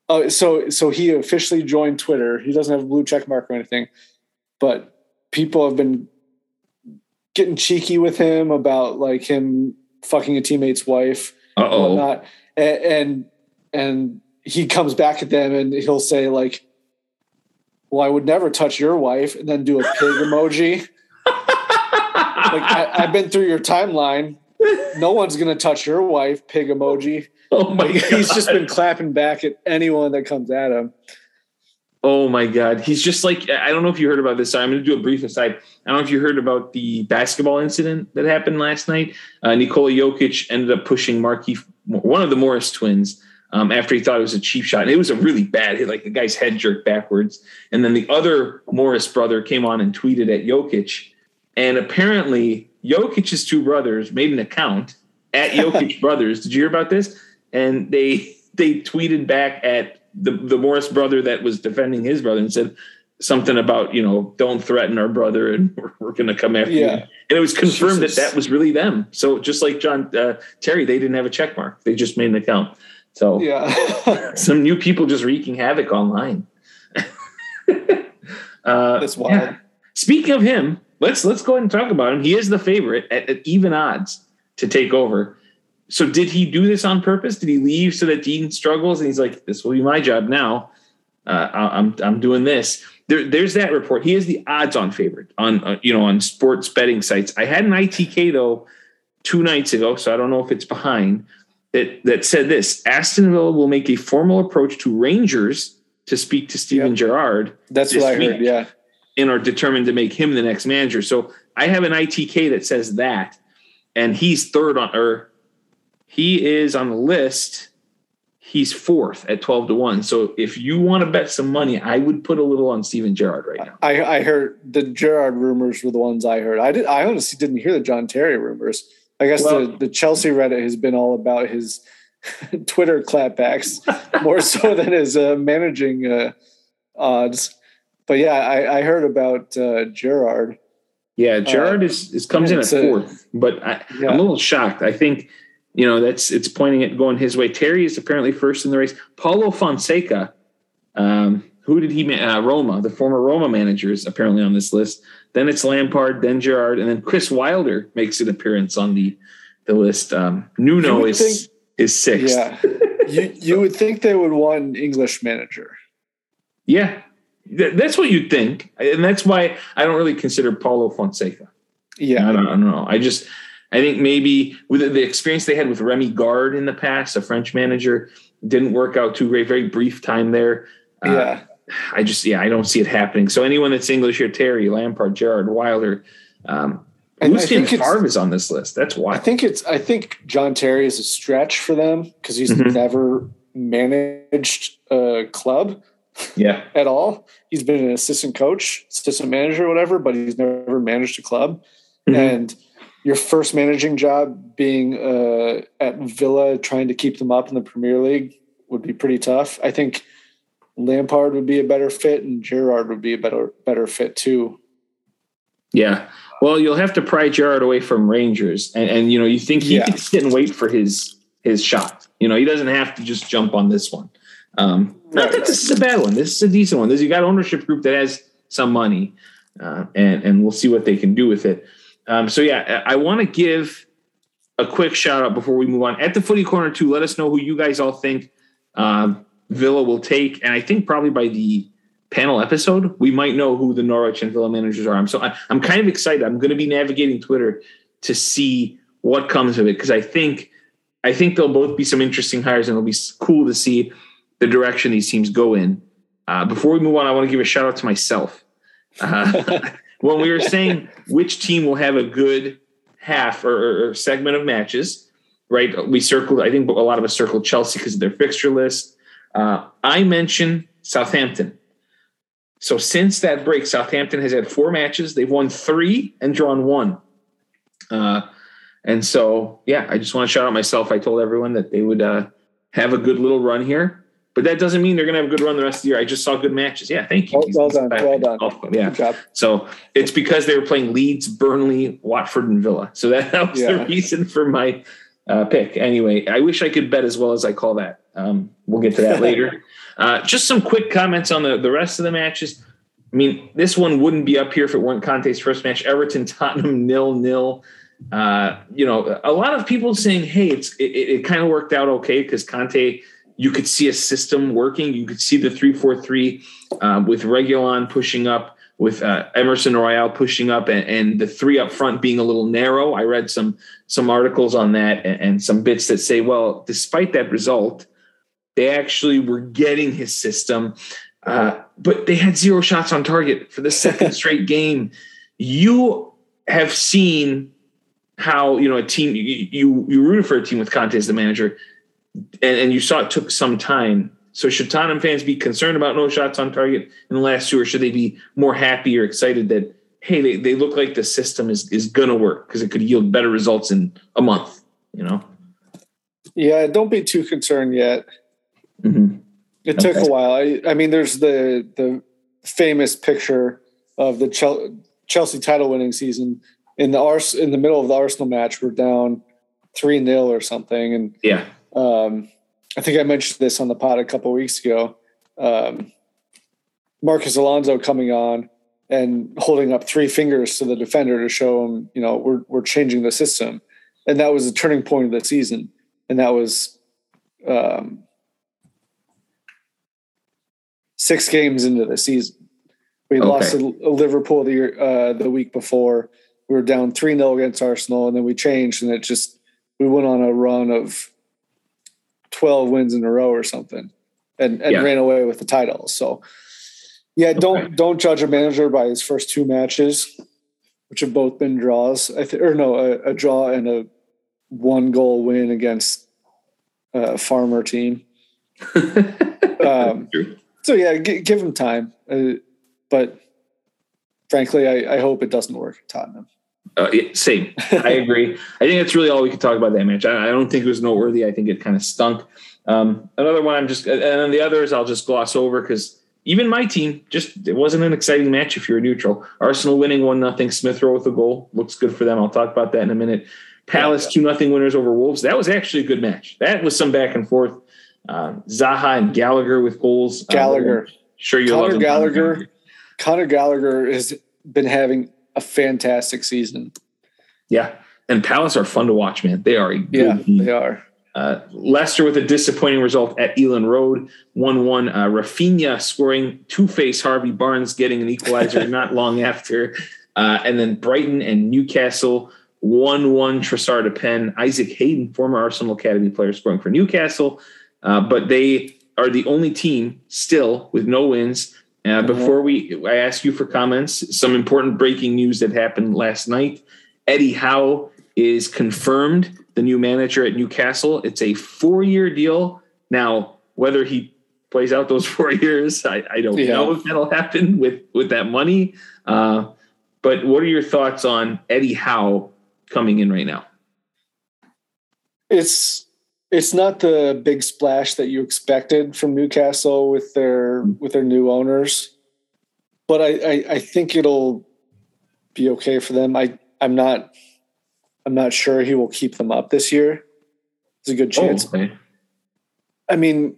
Uh, so so he officially joined Twitter. He doesn't have a blue check mark or anything, but people have been getting cheeky with him about like him fucking a teammate's wife Uh-oh. and whatnot. And, and and he comes back at them and he'll say like, "Well, I would never touch your wife," and then do a pig (laughs) emoji. like I, I've been through your timeline. No one's gonna touch your wife. Pig emoji. (laughs) Oh my god. He's just been clapping back at anyone that comes at him. Oh my god. He's just like I don't know if you heard about this. I'm going to do a brief aside. I don't know if you heard about the basketball incident that happened last night. Uh, Nikola Jokic ended up pushing Markieff, one of the Morris twins, um, after he thought it was a cheap shot. And it was a really bad hit, like the guy's head jerked backwards. And then the other Morris brother came on and tweeted at Jokic. And apparently, Jokic's two brothers made an account at (laughs) Jokic Brothers. Did you hear about this? And they (laughs) they tweeted back at the the Morris brother that was defending his brother and said something about you know don't threaten our brother and (laughs) we're, we're going to come after yeah. you. And it was confirmed Jesus. that that was really them. So just like John uh, Terry, they didn't have a check mark; they just made an account. So yeah, (laughs) some new people just wreaking havoc online. uh, That's wild. Yeah. Speaking of him, let's let's go ahead and talk about him. He is the favorite at, at even odds to take over so did he do this on purpose? Did he leave so that Dean struggles and he's like, "This will be my job now. Uh, I'm I'm doing this." There, there's that report. He is the odds-on favorite on uh, you know on sports betting sites. I had an ITK though two nights ago, so I don't know if it's behind. That that said this: Aston Villa will make a formal approach to Rangers to speak to Steven yep. Gerrard. That's what I heard. Yeah, and are determined to make him the next manager. So I have an ITK that says that, and he's third on or he is on the list. He's fourth at 12 to 1. So if you want to bet some money, I would put a little on Steven Gerrard right now. I, I heard the Gerrard rumors were the ones I heard. I did I honestly didn't hear the John Terry rumors. I guess well, the, the Chelsea Reddit has been all about his (laughs) Twitter clapbacks (laughs) more so than his uh, managing uh, odds. But yeah, I, I heard about uh, Gerrard. Yeah, Gerrard uh, is, is comes in at fourth, but I, yeah. I'm a little shocked. I think you know, that's it's pointing at going his way. Terry is apparently first in the race. Paulo Fonseca, um, who did he? Uh, Roma, the former Roma manager, is apparently on this list. Then it's Lampard, then Gerrard, and then Chris Wilder makes an appearance on the the list. Um, Nuno is think, is sixth. Yeah, (laughs) you you would think they would want an English manager. Yeah, that's what you'd think, and that's why I don't really consider Paulo Fonseca. Yeah, I don't, I don't know. I just I think maybe with the experience they had with Rémi Garde in the past, a French manager, didn't work out too great. Very brief time there. Uh, yeah. Uh, I just yeah, I don't see it happening. So anyone that's English here, Terry, Lampard, Gerrard, Wilder, um, Lucien Favre is on this list. That's why I think it's. I think John Terry is a stretch for them because he's mm-hmm. never managed a club. Yeah. (laughs) at all. He's been an assistant coach, assistant manager, whatever, but he's never managed a club. Mhm. And your first managing job being uh, at Villa, trying to keep them up in the Premier League, would be pretty tough. I think Lampard would be a better fit, and Gerrard would be a better better fit too. Yeah. Well, you'll have to pry Gerrard away from Rangers, and, and you know you think he Yeah. can sit and wait for his his shot. You know he doesn't have to just jump on this one. Um, not Right. that this is a bad one. This is a decent one. This you got ownership group that has some money, uh, and and we'll see what they can do with it. Um, so yeah, I, want to give a quick shout out before we move on at the footy corner too. Let us know who you guys all think um, Villa will take, and I think probably by the panel episode, we might know who the Norwich and Villa managers are. I'm so I, I'm kind of excited. I'm going to be navigating Twitter to see what comes of it because I think I think there'll both be some interesting hires and it'll be cool to see the direction these teams go in. Uh, before we move on, I want to give a shout out to myself. Uh, (laughs) when we were saying which team will have a good half or, or, segment of matches, right? We circled. I think a lot of us circled Chelsea because of their fixture list. Uh, I mentioned Southampton. So since that break, Southampton has had four matches. They've won three and drawn one. Uh, and so, yeah, I just want to shout out myself. I told everyone that they would uh, have a good little run here, but that doesn't mean they're going to have a good run the rest of the year. I just saw good matches. Yeah, thank you. Well- well done, well done. Yeah. Good job. So it's because they were playing Leeds, Burnley, Watford, and Villa. So that, that was Yeah. the reason for my uh, pick. Anyway, I wish I could bet as well as I call that. Um, we'll get to that (laughs) later. Uh, just some quick comments on the, the rest of the matches. I mean, this one wouldn't be up here if it weren't Conte's first match. Everton, Tottenham, nil nil. Uh, you know, a lot of people saying, "Hey, it's it, it, it kind of worked out okay because Conte." You could see a system working. You could see the three four three uh, with Reguilón pushing up, with uh, Emerson Royal pushing up, and, and the three up front being a little narrow. I read some some articles on that and, and some bits that say, well, despite that result, they actually were getting his system, uh, but they had zero shots on target for the second (laughs) straight game. You have seen how you know a team you you, you rooted for a team with Conte as the manager, and, and you saw it took some time. So should Tottenham fans be concerned about no shots on target in the last two, or should they be more happy or excited that hey, they, they look like the system is is gonna work because it could yield better results in a month, you know? Yeah, don't be too concerned yet. Mm-hmm. It took a while. I, I mean, there's the the famous picture of the Chel- Chelsea title winning season in the Ars- in the middle of the Arsenal match. We're down three 0 or something, and Yeah. Um, I think I mentioned this on the pod a couple weeks ago. Um, Marcos Alonso coming on and holding up three fingers to the defender to show him, you know, we're we're changing the system, and that was the turning point of the season, and that was um, six games into the season. We Okay. lost to Liverpool the year, uh, the week before. We were down three 0 against Arsenal, and then we changed, and it just we went on a run of twelve wins in a row or something, and and Yeah. ran away with the title. So, yeah, don't don't judge a manager by his first two matches, which have both been draws. I think, or no, a, a draw and a one goal win against a farmer team. (laughs) Um, so yeah, g- give him time, uh, but frankly, I, I hope it doesn't work at Tottenham. Uh, yeah, same. (laughs) I agree. I think that's really all we could talk about that match. I, I don't think it was noteworthy. I think it kind of stunk. Um, another one, I'm just, and then the others, I'll just gloss over because even my team, just it wasn't an exciting match if you're neutral. Arsenal winning one nothing. Smith Rowe with a goal looks good for them. I'll talk about that in a minute. Palace two nothing winners over Wolves. That was actually a good match. That was some back and forth. Uh, Zaha and Gallagher with goals. Gallagher, sure you Conor love him. Gallagher, Conor Gallagher has been having a fantastic season. Yeah, and Palace are fun to watch, man. They are good Yeah, team. they are. Uh, Leicester with a disappointing result at Elland Road, 1 1. Uh, Raphinha scoring two face, Harvey Barnes getting an equalizer (laughs) not long after. Uh, and then Brighton and Newcastle, 1 1. Trossard to pen. Isaac Hayden, former Arsenal Academy player, scoring for Newcastle. Uh, but they are the only team still with no wins. Uh, before we, I ask you for comments. Some important breaking news that happened last night. Eddie Howe is confirmed the new manager at Newcastle. It's a four-year deal. Now, whether he plays out those (laughs) four years. I, I don't Yeah. know if that'll happen with with that money. Uh, but what are your thoughts on Eddie Howe coming in right now? it's it's not the big splash that you expected from Newcastle with their with their new owners, but I, I I think it'll be okay for them. I I'm not I'm not sure he will keep them up this year. There's a good chance. Oh, okay. I mean,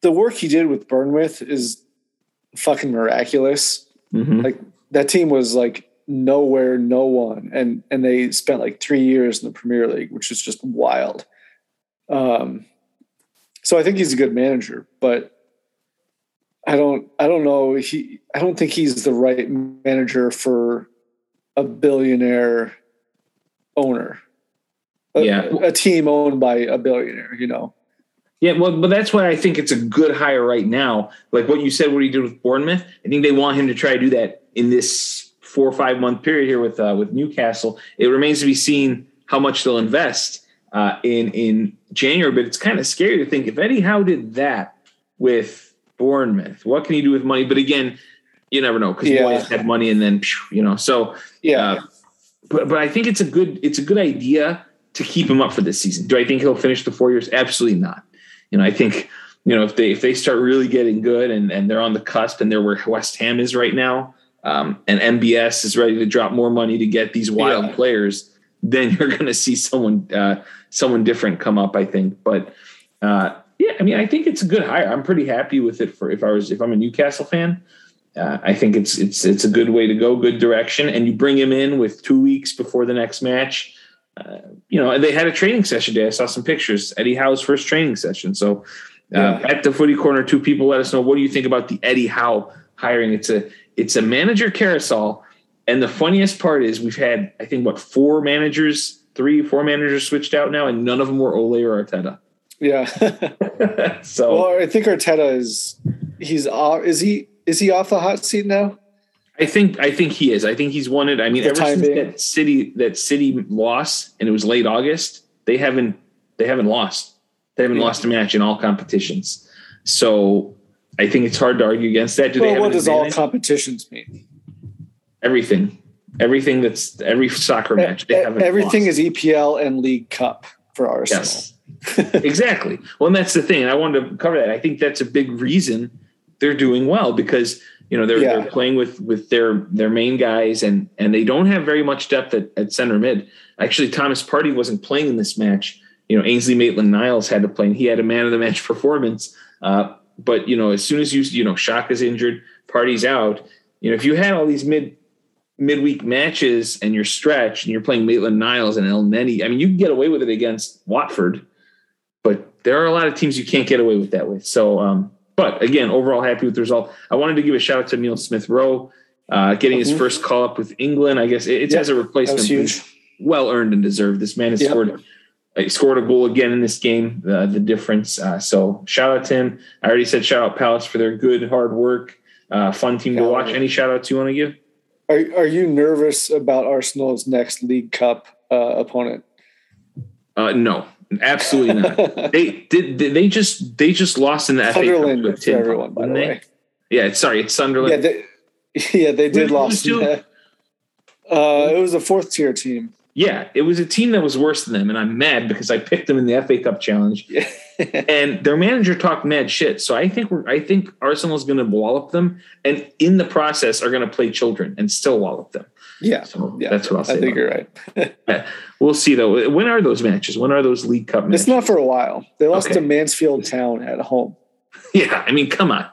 the work he did with Bournemouth is fucking miraculous. Mhm. Like that team was like nowhere, no one, and and they spent like three years in the Premier League, which is just wild. Um, so I think he's a good manager, but I don't I don't know he I don't think he's the right manager for a billionaire owner. A, Yeah. a team owned by a billionaire, you know. Yeah, well, but that's why I think it's a good hire right now. Like what you said, what he did with Bournemouth. I think they want him to try to do that in this four or five month period here with uh, with Newcastle. It remains to be seen how much they'll invest uh, in in January. But it's kind of scary to think if Eddie Howe did that with Bournemouth, what can he do with money? But again, you never know because Yeah. Moyes had money and then you know. So Yeah. uh, but but I think it's a good it's a good idea to keep him up for this season. Do I think he'll finish the four years? Absolutely not. You know, I think you know if they if they start really getting good and and they're on the cusp and they're where West Ham is right now, um, and MBS is ready to drop more money to get these wild Yeah. players, then (laughs) you're going to see someone uh, someone different come up. I think, but. Uh, yeah, I mean, I think it's a good hire. I'm pretty happy with it. For if I was, if I'm a Newcastle fan, uh, I think it's it's it's a good way to go, good direction. And you bring him in with two weeks before the next match. Uh, you know, and they had a training session day. I saw some pictures. Eddie Howe's first training session. So uh, Yeah. at the Footy Corner, two people let us know what do you think about the Eddie Howe hiring. It's a it's a manager carousel, and the funniest part is we've had I think what four managers, three four managers switched out now, and none of them were Ole or Arteta. (laughs) Yeah. so well, I think Arteta is he's off. Is he is he off the hot seat now? I think I think he is. I think he's won it. I mean, For ever time since being. that city that city loss, and it was late August, they haven't they haven't lost. They haven't Yeah. lost a match in all competitions. So I think it's hard to argue against that. Do they Well, have what does all competitions mean? Everything? Everything that's every soccer match. They haven't E, Everything lost. is EPL and League Cup for Arsenal. Yes. exactly. Well, and that's the thing. And I wanted to cover that. I think that's a big reason they're doing well because you know they're, Yeah. they're playing with with their their main guys and and they don't have very much depth at, at center mid. Actually, Thomas Partey wasn't playing in this match. You know, Ainsley Maitland Niles had to play, and he had a man of the match (laughs) performance. Uh, but you know, as soon as you you know Shock is injured, Partey's out. You know, if you had all these mid midweek matches and you're stretched and you're playing Maitland Niles and Elneny, I mean, you can get away with it against Watford, but there are a lot of teams you can't get away with that with. So, um, but again, overall happy with the result. I wanted to give a shout out to Emile Smith Rowe, uh, getting his Mhm. first call up with England. I guess it, it's as a replacement, huge. well earned and deserved. This man has Yeah. scored. He scored a goal again in this game. Uh, the difference. Uh, so shout out to him. I already said shout out Palace for their good hard work. Uh, fun team to watch. Any shout outs you want to give? Are are you nervous about Arsenal's next League Cup uh, opponent? Uh, no, absolutely not. (laughs) they did. They just they just lost in the FA Cup Sunderland with for Tin everyone, by the they? way. Yeah, sorry, it's Sunderland. Yeah, they, (laughs) yeah, they did lose. Uh, it was a fourth tier team. Yeah, it was a team that was worse than them, and I'm mad because I picked them in the FA Cup challenge, (laughs) and their manager talked mad shit. So I think we're, I think Arsenal's going to wallop them, and in the process are going to play children and still wallop them. yeah, So Yeah, that's what I'll say. I think you're right. (laughs) it. We'll see though. When are those matches? When are those League Cup matches? It's not for a while. They lost Okay. to Mansfield Town at home. (laughs) Yeah, I mean, come on.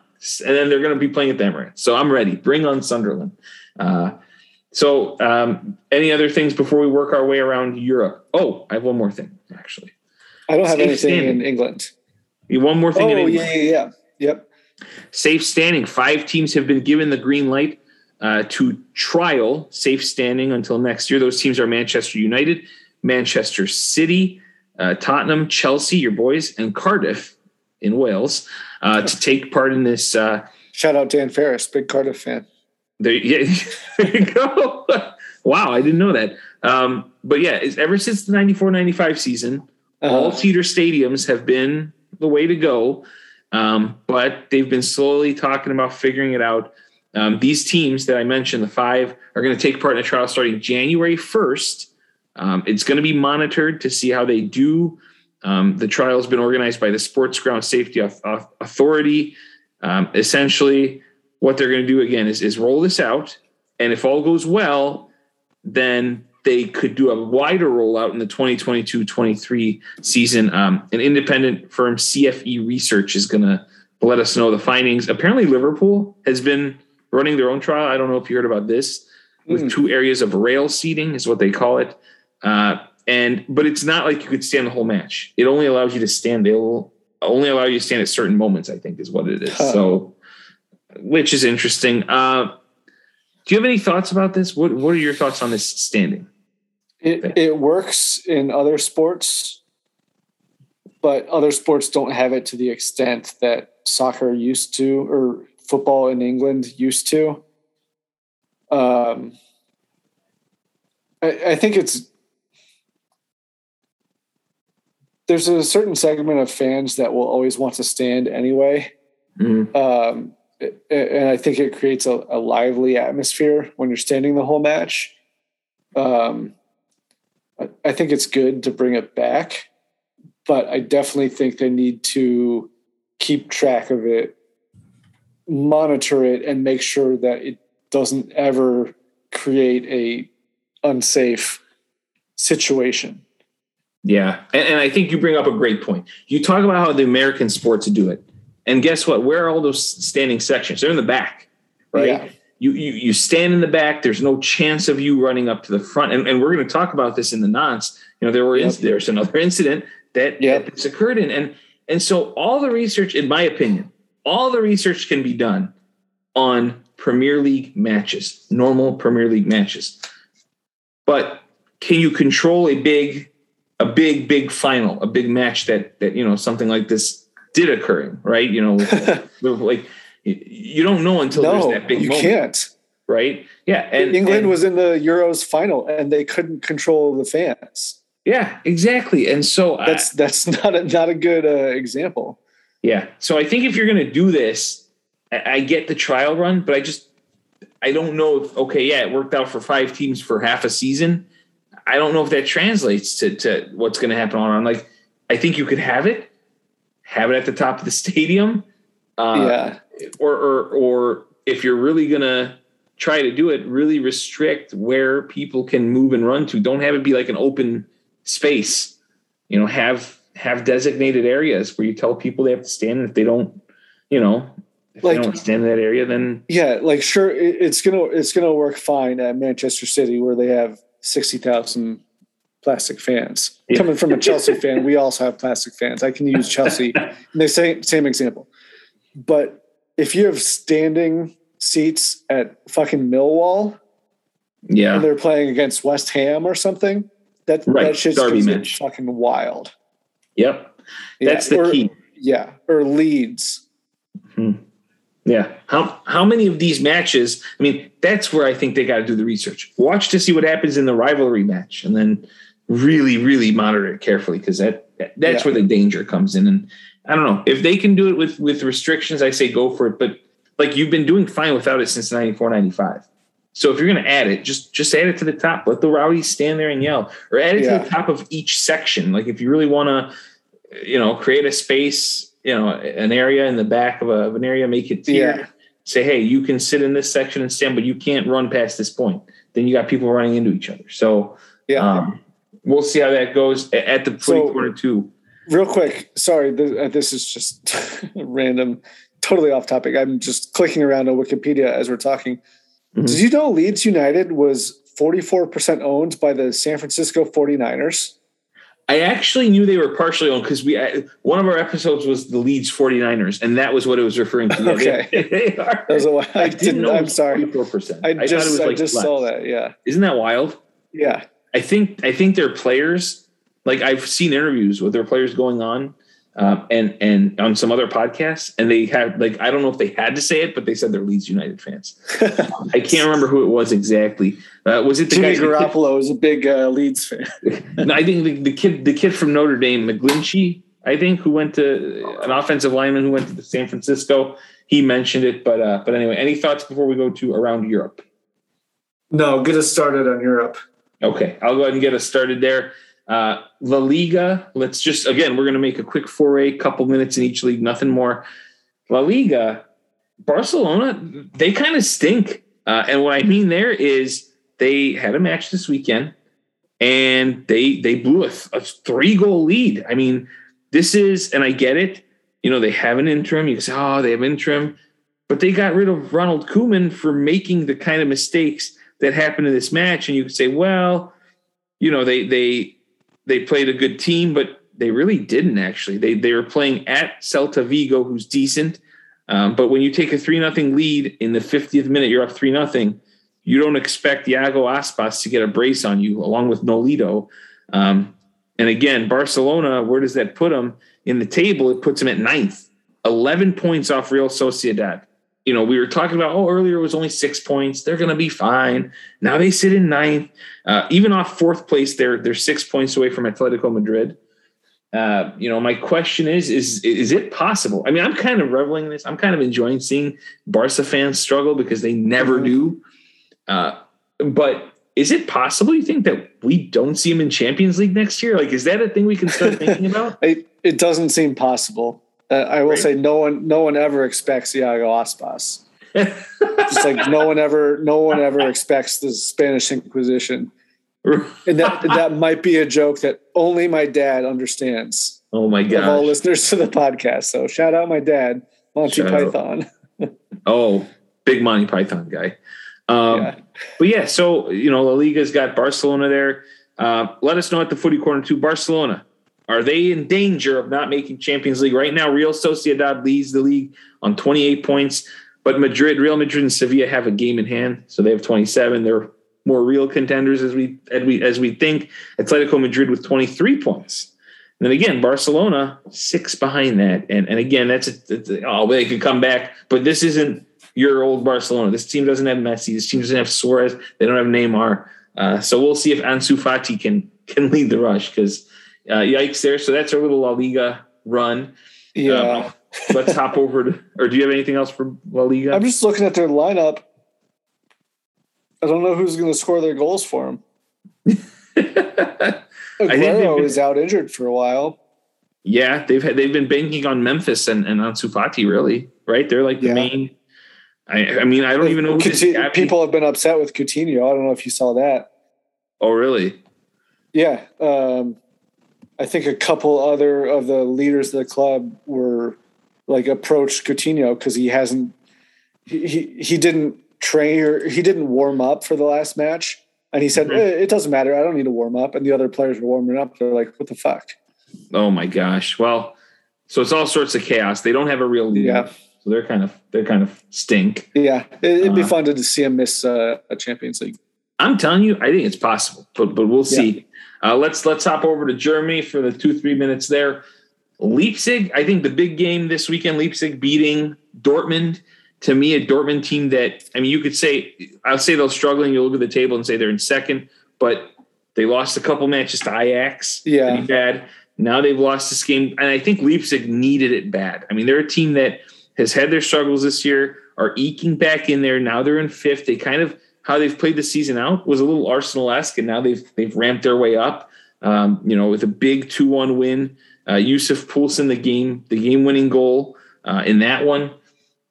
And then they're going to be playing at the Emirates. So I'm ready. Bring on Sunderland. Uh, so, um, any other things before we work our way around Europe? Oh, I have one more thing, actually. I don't have Safe anything standing. in England. One more thing. in Oh England. yeah, yeah, yeah. Yep. Safe standing. Five teams have been given the green light uh, to trial safe standing until next year. Those teams are Manchester United, Manchester City, uh, Tottenham, Chelsea, your boys, and Cardiff in Wales uh, to take part in this. Uh, Shout out to Dan Ferris, big Cardiff fan. There, yeah, (laughs) there you go. (laughs) wow, I didn't know that. Um, but yeah, it's, ever since the 94 95 season, all Uh, seater stadiums have been the way to go. Um, but they've been slowly talking about figuring it out. Um, these teams that I mentioned, the five, are going to take part in a trial starting January 1st. Um, it's going to be monitored to see how they do. Um, the trial has been organized by the Sports Ground Safety Authority. Um, essentially, what they're going to do again is, is roll this out. And if all goes well, then they could do a wider rollout in the 2022-23 season. Um, an independent firm, CFE Research, is going to let us know the findings. Apparently, Liverpool has been running their own trial. I don't know if you heard about this with mm. two areas of rail seating, is what they call it. Uh, and but it's not like you could stand the whole match. It only allows you to stand. They'll only allow you to stand at certain moments. I think is what it is. Huh. So, which is interesting. Uh, do you have any thoughts about this? What What are your thoughts on this standing? It, it works in other sports, but other sports don't have it to the extent that soccer used to, or football in England used to. Um, I, I think it's there's a certain segment of fans that will always want to stand anyway. Mm-hmm. Um, and I think it creates a, a, lively atmosphere when you're standing the whole match. Um, I think it's good to bring it back, but I definitely think they need to keep track of it, monitor it, and make sure that it doesn't ever create a unsafe situation. Yeah, and, and I think you bring up a great point. You talk about how the American sports do it, and guess what? Where are all those standing sections? They're in the back, right? Yeah. You, you you stand in the back. There's no chance of you running up to the front, and, and we're going to talk about this in the nonce. You know, there were yep. there's another incident that, yep. that this occurred in, and and so all the research, in my opinion, all the research can be done on Premier League matches, normal Premier League matches. But can you control a big a big, big final, a big match that that you know something like this did occurring, right? You know, (laughs) like you don't know until no, there's that big. You moment, can't, right? Yeah, and England and, was in the Euros final, and they couldn't control the fans. Yeah, exactly. And so that's I, that's (laughs) not a, not a good uh, example. Yeah. So I think if you're going to do this, I, I get the trial run, but I just I don't know if okay, yeah, it worked out for five teams for half a season I don't know if that translates to, to what's going to happen on. I'm Like, I think you could have it, have it at the top of the (laughs) stadium. Uh, yeah. Or, or, or if you're really going to try to do it, really restrict where people can move and run to. Don't have it be like an open space. You know, have have designated areas where you tell people they have to stand. And if they don't, you know, if like, they don't stand in that area, then yeah, like sure, it's gonna it's gonna work fine at Manchester City where they have 60,000 plastic fans. Yeah. Coming from a Chelsea fan, we also have plastic fans. I can use Chelsea in the same, same example. But if you have standing seats at fucking Millwall, yeah, and they're playing against West Ham or something, that right. that shit's Derby match. fucking wild. Yep, that's yeah. the or, key. Yeah, or Leeds. Hmm. Yeah. How how many of these matches? I mean, that's where I think they got to do the research. Watch to see what happens in the rivalry match, and then really, really monitor it carefully because that that's yeah. where the danger comes in. And I don't know if they can do it with with restrictions. I say go for it, but like you've been doing fine without it since 94, 95. So if you're going to add it, just just add it to the top. Let the rowdies stand there and yell, or add it yeah. to the top of each section. Like if you really want to, you know, create a space you know an area in the back of, a, of an area make it tiered yeah. say hey you can sit in this section and stand but you can't run past this point then you got people running into each other so yeah um, we'll see how that goes at the so, corner two real quick sorry this, uh, this is just (laughs) random totally off topic i'm just clicking around on wikipedia as we're talking mm-hmm. did you know leeds united was 44% owned by the san francisco 49ers I actually knew they were partially owned because we one of our episodes was the Leeds 49ers, and that was what it was referring to. (laughs) okay, they, (laughs) they are, that was a, I, I didn't know. I'm sorry, four percent. I, I just, I just saw that. Yeah, isn't that wild? Yeah, I think I think their players. Like I've seen interviews with their players going on, um, and and on some other podcasts, and they had like I don't know if they had to say it, but they said they're Leeds United fans. (laughs) I can't remember who it was exactly. Uh, was it the Jimmy guy Garoppolo was a big uh, Leeds fan? (laughs) no, I think the, the, kid the kid from Notre Dame, McGlinchey. I think, who went to an offensive lineman who went to San Francisco. He mentioned it, but uh, but anyway, any thoughts before we go to around Europe? No, get us started on Europe. Okay, I'll go ahead and get us started there. Uh, La Liga. Let's just again, we're going to make a quick foray, couple minutes in each league, nothing more. La Liga, Barcelona, they kind of stink, uh, and what I mean there is they had a match this weekend, and they they blew a, a three goal lead. I mean, this is, and I get it. You know, they have an interim. You say, oh, they have interim, but they got rid of Ronald Koeman for making the kind of mistakes that happened in this match. And you could say, well, you know, they they they played a good team, but they really didn't actually. They they were playing at Celta Vigo, who's decent. Um, but when you take a three nothing lead in the 50th minute, you're up three nothing. You don't expect Iago Aspas to get a brace on you, along with Nolito. Um, and again, Barcelona, where does that put them in the table? It puts them at ninth, 11 points off Real Sociedad. You know, we were talking about, oh, earlier it was only six points. They're going to be fine. Now they sit in ninth. Uh, even off fourth place, they're, they're six points away from Atletico Madrid. Uh, you know, my question is, is, is it possible? I mean, I'm kind of reveling in this. I'm kind of enjoying seeing Barca fans struggle because they never do. Uh, but is it possible you think that we don't see him in Champions League next year? Like, is that a thing we can start (laughs) thinking about? it, it doesn't seem possible. Uh, I will right. say no one, no one ever expects Iago Aspas. Just like no one ever, no one ever expects the Spanish Inquisition, (laughs) and that that might be a joke that only my dad understands. Oh my god! All listeners to the podcast. So shout out my dad, Monty shout Python. (laughs) oh, big Monty Python guy. Um, yeah. But yeah, so you know, La Liga's got Barcelona there. Uh, let us know at the Footy Corner too. Barcelona, are they in danger of not making Champions League right now? Real Sociedad leads the league on 28 points, but Madrid, Real Madrid, and Sevilla have a game in hand, so they have 27. They're more real contenders as we as we as we think. Atletico Madrid with 23 points. And then again, Barcelona six behind that, and and again, that's a, oh they could come back, but this isn't your old Barcelona. This team doesn't have Messi. This team doesn't have Suarez. They don't have Neymar. Uh, so we'll see if Ansu Fati can can lead the rush because uh, yikes there. So that's our little La Liga run. Yeah. Uh, let's hop (laughs) over to. Or do you have anything else for La Liga? I'm just looking at their lineup. I don't know who's going to score their goals for (laughs) them. Aguero is out injured for a while. Yeah, they've had they've been banking on Memphis and, and Ansu Fati really, right? They're like the yeah. main I, I mean, I don't even know. Coutinho, people have been upset with Coutinho. I don't know if you saw that. Oh, really? Yeah. Um, I think a couple other of the leaders of the club were like approached Coutinho because he hasn't, he, he, he didn't train or he didn't warm up for the last match. And he said, mm-hmm. eh, it doesn't matter. I don't need to warm up. And the other players were warming up. They're like, what the fuck? Oh my gosh. Well, so it's all sorts of chaos. They don't have a real leader. Yeah. So they're kind of they're kind of stink. Yeah, it'd be uh, fun to see him miss uh, a Champions League. I'm telling you, I think it's possible, but but we'll see. Yeah. Uh, let's let's hop over to Germany for the two three minutes there. Leipzig, I think the big game this weekend, Leipzig beating Dortmund. To me, a Dortmund team that I mean, you could say I'll say they're struggling. You look at the table and say they're in second, but they lost a couple matches to Ajax. Yeah, bad. Now they've lost this game, and I think Leipzig needed it bad. I mean, they're a team that has had their struggles this year, are eking back in there. Now they're in fifth. They kind of how they've played the season out was a little Arsenal esque, and now they've they've ramped their way up. Um, you know, with a big two one win. Uh, Yussuf Poulsen the game the game winning goal uh, in that one.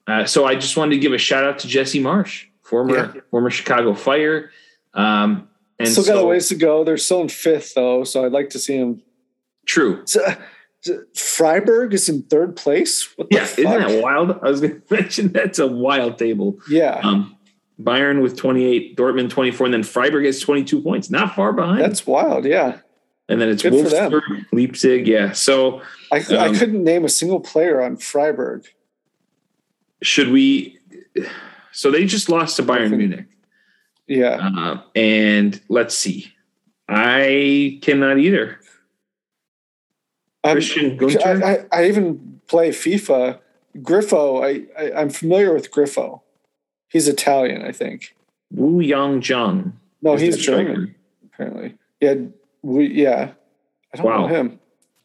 Uh, so I just wanted to give a shout out to Jesse Marsch, former yeah. former Chicago Fire. Um, and still got a ways to go. They're still in fifth though, so I'd like to see him. True. So, Freiburg is in third place. yeah, isn't that wild? I was going (laughs) to mention that's a wild table. Yeah. Um, Bayern with 28, Dortmund 24, and then Freiburg has 22 points, not far behind. That's wild. Yeah. And then it's Good Wolfsburg, Leipzig. Yeah. So I, um, I couldn't name a single player on Freiburg. Should we? So they just lost to Bayern Munich. Yeah. Uh, and let's see. I cannot either. Christian Gunter. I, I, I, even play FIFA. Grifo, I, I am familiar with Grifo. He's Italian, I think. Woo-yeong Jeong. No, he's German. Apparently, yeah. We yeah. I don't wow. know him.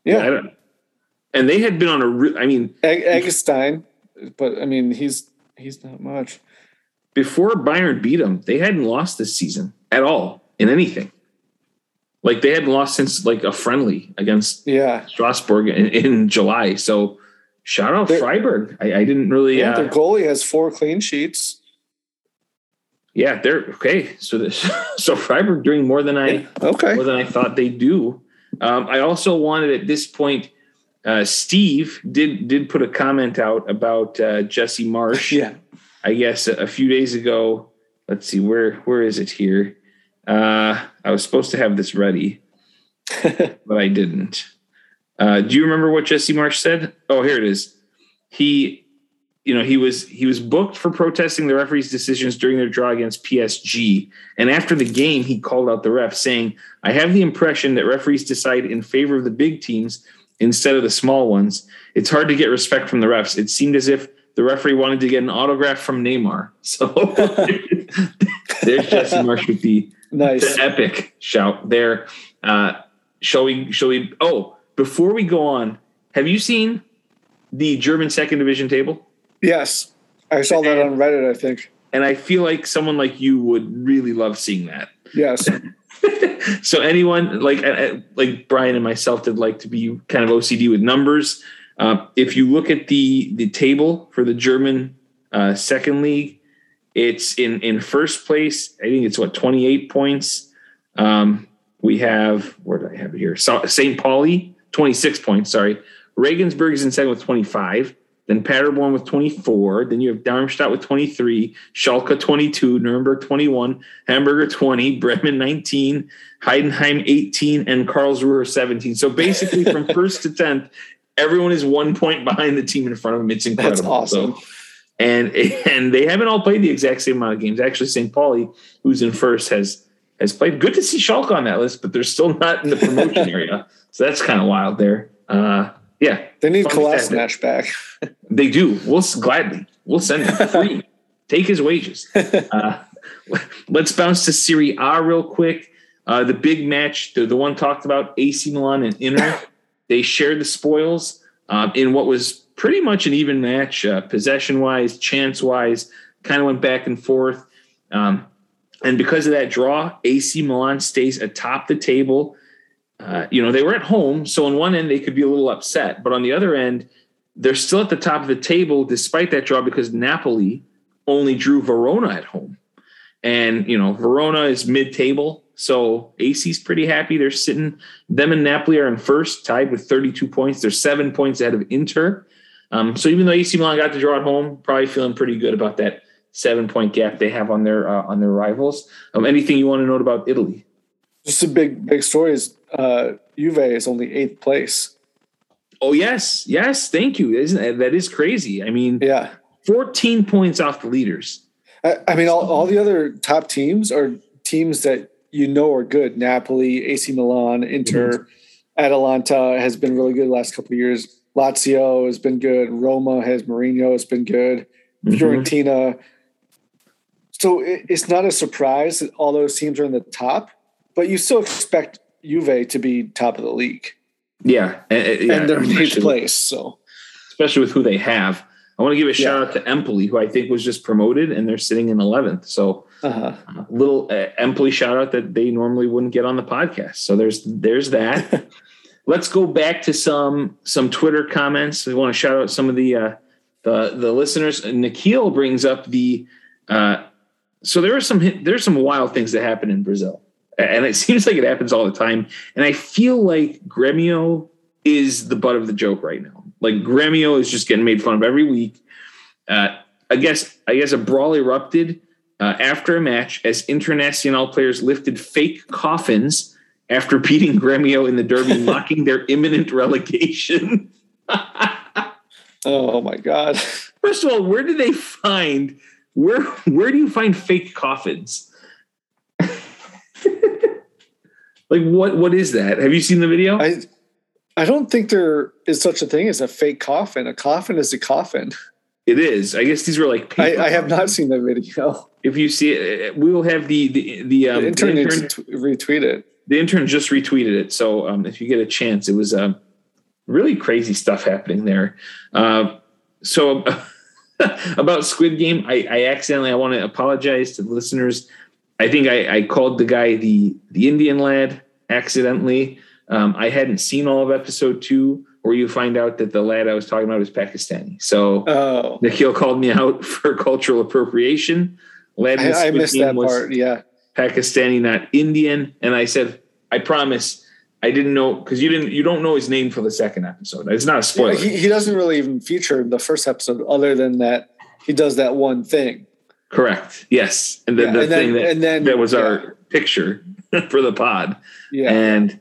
Yeah. yeah and they had been on a. Re- I mean, Egg- Eggestein, but I mean he's he's not much. before Bayern beat them, they hadn't lost this season at all in anything. Like they hadn't lost since like a friendly against Yeah, Strasbourg in, in July. So shout out They're- Freiburg. I, I didn't really. yeah. Uh, Their goalie has four clean sheets. Yeah, they're okay. So this, (laughs) so Freiburg doing more than I Okay. more than I thought they do. Um, I also wanted at this point. Uh, Steve did did put a comment out about uh, Jesse Marsch. (laughs) Yeah. I guess a, a few days ago. Let's see where where is it here? Uh, I was supposed to have this ready, (laughs) but I didn't. Uh, do you remember what Jesse Marsch said? Oh, here it is. He, you know, he was he was booked for protesting the referee's decisions during their draw against PSG, and after the game, he called out the ref, saying, "I have the impression that referees decide in favor of the big teams instead of the small ones. It's hard to get respect from the refs. It seemed as if the referee wanted to get an autograph from Neymar." (laughs) So (laughs) there's Jesse Marsch with the Nice. the epic shout there. Uh, shall we? Shall we? Oh, before we go on, have you seen the German second division table? Yes. I saw that on Reddit, I think. And I feel like someone like you would really love seeing that. Yes. (laughs) so anyone like uh, like Brian and myself did like to be kind of OCD with numbers. Uh, if you look at the the table for the German uh, second league, it's in in first place. I think it's what twenty eight points. Um, we have where did I have it here? St. Pauli twenty six points. Sorry, Regensburg is in second with twenty five. Then Paderborn with 24. Then you have Darmstadt with 23, Schalke 22, Nuremberg 21, Hamburger 20, Bremen 19, Heidenheim 18, and Karlsruhe 17. So basically, from (laughs) first to 10th, everyone is one point behind the team in front of them. It's incredible. That's awesome. So- and (laughs) and they haven't all played the exact same amount of games. Actually, St. Pauli, who's in first, has has played. Good to see Schalke on that list, but they're still not in the promotion (laughs) area. So that's kind of wild there. Uh, yeah, They need stat. Kolasinac back. They do. We'll gladly. We'll send him (laughs) free. Take his wages. (laughs) Uh, (laughs) let's bounce to Serie A real quick. Uh, the big match, the, the one talked about, AC Milan and Inter. they shared the spoils um, in what was pretty much an even match, uh, possession wise, chance wise, kind of went back and forth. Um, and because of that draw, AC Milan stays atop the table. Uh, you know, they were at home. So on one end, they could be a little upset. But on the other end, they're still at the top of the table despite that draw because Napoli only drew Verona at home. And, you know, Verona is mid table. So AC's pretty happy. They're sitting, them and Napoli are in first, tied with 32 points. They're seven points ahead of Inter. Um, so even though AC Milan got the draw at home, probably feeling pretty good about that seven point gap they have on their uh, on their rivals. Um, anything you want to note about Italy? Just a big, big story is uh, Juve is only eighth place. Oh yes, yes, thank you. Isn't that, is crazy? I mean, Yeah. 14 points off the leaders. I, I mean, all, all the other top teams are teams that you know are good. Napoli, AC Milan, Inter, Atalanta has been really good the last couple of years. Lazio has been good. Roma has Mourinho has been good. Mhm. Fiorentina. So it, it's not a surprise that all those teams are in the top, but you still expect Juve to be top of the league, Yeah, and, and- yeah, and they're in eighth place. So especially with who they have. I want to give a shout Yeah. out to Empoli, who I think was just promoted, and they're sitting in 11th. So uh-huh. uh, little uh, Empoli shout out that they normally wouldn't get on the podcast. So there's there's that. (laughs) Let's go back to some some Twitter comments. We want to shout out some of the uh, the the listeners. Nikhil brings up the uh, so there are some there's some wild things that happen in Brazil, and it (laughs) seems like it happens all the time. And I feel like Gremio is the butt of the joke right now. Like Gremio is just getting made fun of every week. Uh, I guess I guess a brawl erupted uh, after a match as Internacional players lifted fake coffins after (laughs) beating Gremio in the derby, (laughs) mocking their imminent relegation. Oh my god. First of all, where do they find where where do you find fake coffins? Like what what is that? Have you seen the video? I I don't think there is such a thing as a fake coffin. A coffin is a coffin. it is. I guess these were like I, I have not seen the video. If you see it, we will have the the the, um, the intern the intern t- retweet it. the intern just retweeted it. So um, if you get a chance, it was um, really crazy stuff happening there. Uh, so (laughs) about Squid Game, I, I accidentally I want to apologize to the listeners. I think I, I called the guy the the Indian lad accidentally. Um, I hadn't seen all of episode two, where you find out that the lad I was talking about is Pakistani. So Oh, Nikhil called me out (laughs) for cultural appropriation. Lad I, I missed that was part. Yeah. Pakistani, not Indian. And I said, I promise, I didn't know because you didn't you don't know his name for the second episode. It's not a Yeah, spoiler. he, he doesn't really even feature in the first episode, other than that he does that one thing. Correct. Yes. And then Yeah, the and then- thing that, and then- that was yeah. our picture (laughs) for the pod. Yeah. And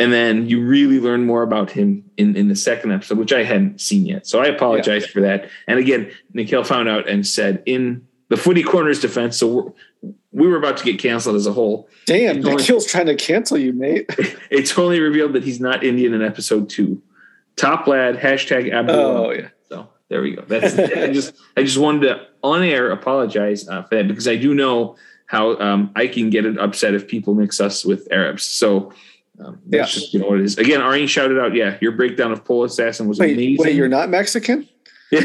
and then you really learn more about him in, in the second episode, which I hadn't seen yet. So I apologize for that. And again, Nikhil found out and said in the footy corners defense, so we're, we were about to get canceled as a whole. Damn, only- Nikhil's trying to cancel you, mate. (laughs) It's only revealed that he's not Indian in episode two. Top lad, hashtag Abdul. Oh yeah. So there we go. That's I just I just wanted to on air apologize uh, for that because I do know how um, I can get it upset if people mix us with Arabs. So um, that's Yeah. just you know what it is. Again, Arnie shouted out, yeah, your breakdown of Pole Assassin was Wait, amazing. wait, you're not Mexican? (laughs)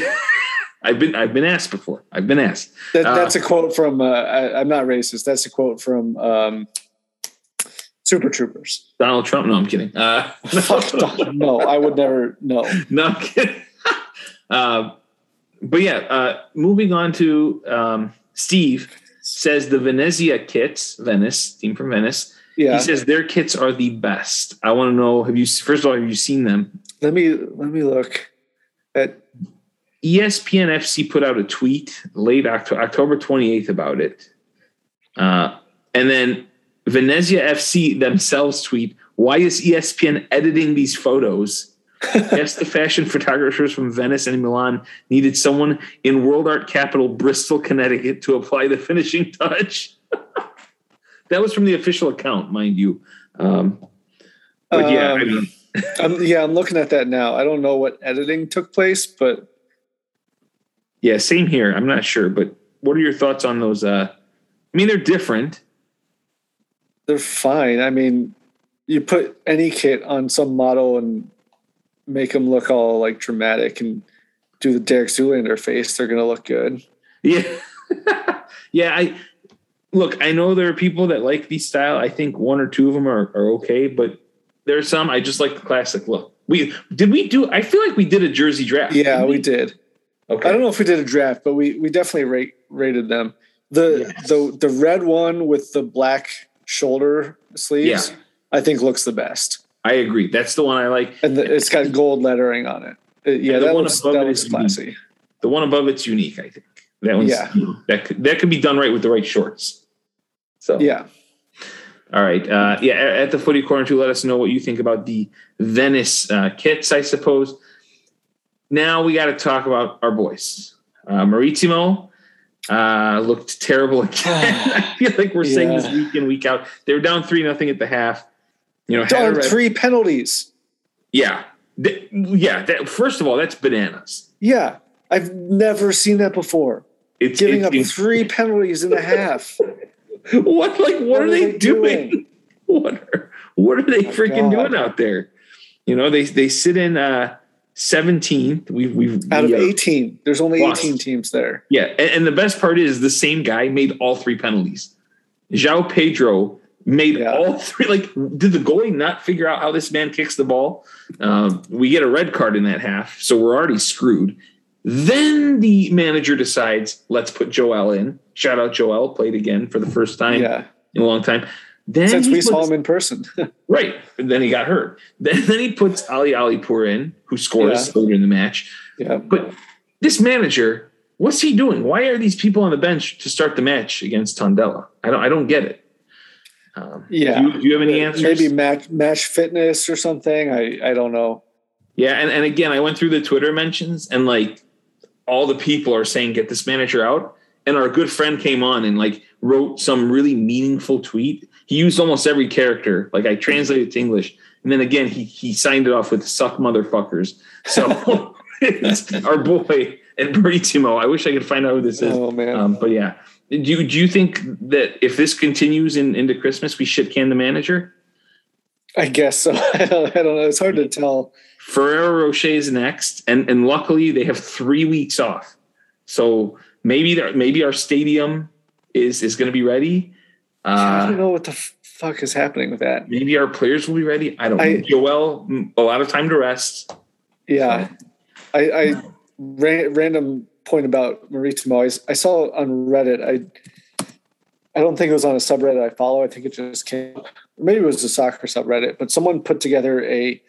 I've been I've been asked before. I've been asked. That, Uh, that's a quote from. Uh, I, I'm not racist. That's a quote from um, Super Troopers. Donald Trump. No, I'm kidding. Uh, (laughs) Don- no, I would never. No. (laughs) no, I'm kidding. But yeah, uh, moving on to um, Steve says the Venezia kits, Venice team from Venice. Yeah. He says their kits are the best. I want to know: Have you first of all have you seen them? let me let me look at. ESPN FC put out a tweet late October, October 28th about it, uh, and then Venezia FC themselves tweet: Why is ESPN editing these photos? Yes, the fashion photographers from Venice and Milan needed someone in world art capital Bristol, Connecticut, to apply the finishing touch. (laughs) that was from the official account, mind you. Um, but yeah, I Um, mean, I'm, yeah, I'm looking at that now. I don't know what editing took place, but yeah, same here. I'm not sure, but what are your thoughts on those? Uh, I mean, they're different. they're fine. I mean, you put any kit on some model and make them look all like dramatic and do the Derek Zoolander face, they're gonna look good. Yeah, (laughs) yeah. I look. I know there are people that like these style. I think one or two of them are, are okay, but there are some I just like the classic look. We did we do? I feel like we did a jersey draft. Yeah, didn't we did. Okay. I don't know if we did a draft, but we we definitely rate, rated them. The Yes. the the red one with the black shoulder sleeves, Yeah. I think looks the best, I agree. That's the one I like. and the, it's got gold lettering on it. It- yeah, And the that one looks above that it looks is unique. classy. The one above it's unique. I think that one's Yeah. that could, that could be done right with the right shorts. So Yeah, All right. Uh, yeah, at at the footy corner too, let us know what you think about the Venice uh, kits, I suppose. Now we got to talk about our boys. Uh, Maritimo uh, looked terrible again. (laughs) I feel like we're saying this week in, week out. They were down 3 nothing at the half. You know, had Darn red- three penalties. yeah. Th- yeah. That, first of all, that's bananas. Yeah, I've never seen that before. It's Giving it's- up it's- three penalties and a half. (laughs) What like what, are, they, doing? (laughs) What are what are they Oh, freaking God. doing out there? You know, they they sit in uh 17th. We've we've Out of we, uh, 18, there's only Lost. 18 teams there. Yeah, and, and the best part is the same guy made all three penalties. João Pedro made Yeah. all (laughs) three. Like, did the goalie not figure out how this man kicks the ball? Um, we get a red card in that half, so we're already screwed. Then the manager decides, let's put Joel in. Shout out Joel, played again for the first time Yeah, in a long time. Then since we saw him in person. (laughs) Right. And then he got hurt. Then, then he puts Ali Alipour in, who scores Yeah. later in the match. yeah, But this manager, what's he doing? Why are these people on the bench to start the match against Tondela? I don't I don't get it. Um, Yeah. Do you, do you have any answers? maybe match match fitness or something. I I don't know. Yeah. And, and again, I went through the Twitter mentions and like all the people are saying, get this manager out. And our good friend came on and like wrote some really meaningful tweet. He used almost every character. Like I translated to English. And then again, he, he signed it off with suck motherfuckers. So (laughs) our boy and Maritimo. I wish I could find out who this is. Oh man, Um, but yeah, do you, do you think that if this continues in, into Christmas, we shit can the manager? I guess so. (laughs) I don't, I don't know. It's hard to tell. Ferrero Rocher is next, and and luckily they have three weeks off, so maybe there, maybe our stadium is is going to be ready. Uh, I don't know what the fuck is happening with that. Maybe our players will be ready. I don't I, know. Joel, a lot of time to rest. Yeah, I, I ran, random point about Maritimo. I, I saw on Reddit. I I don't think it was on a subreddit I follow. I think it just came. Maybe it was a soccer subreddit, but someone put together a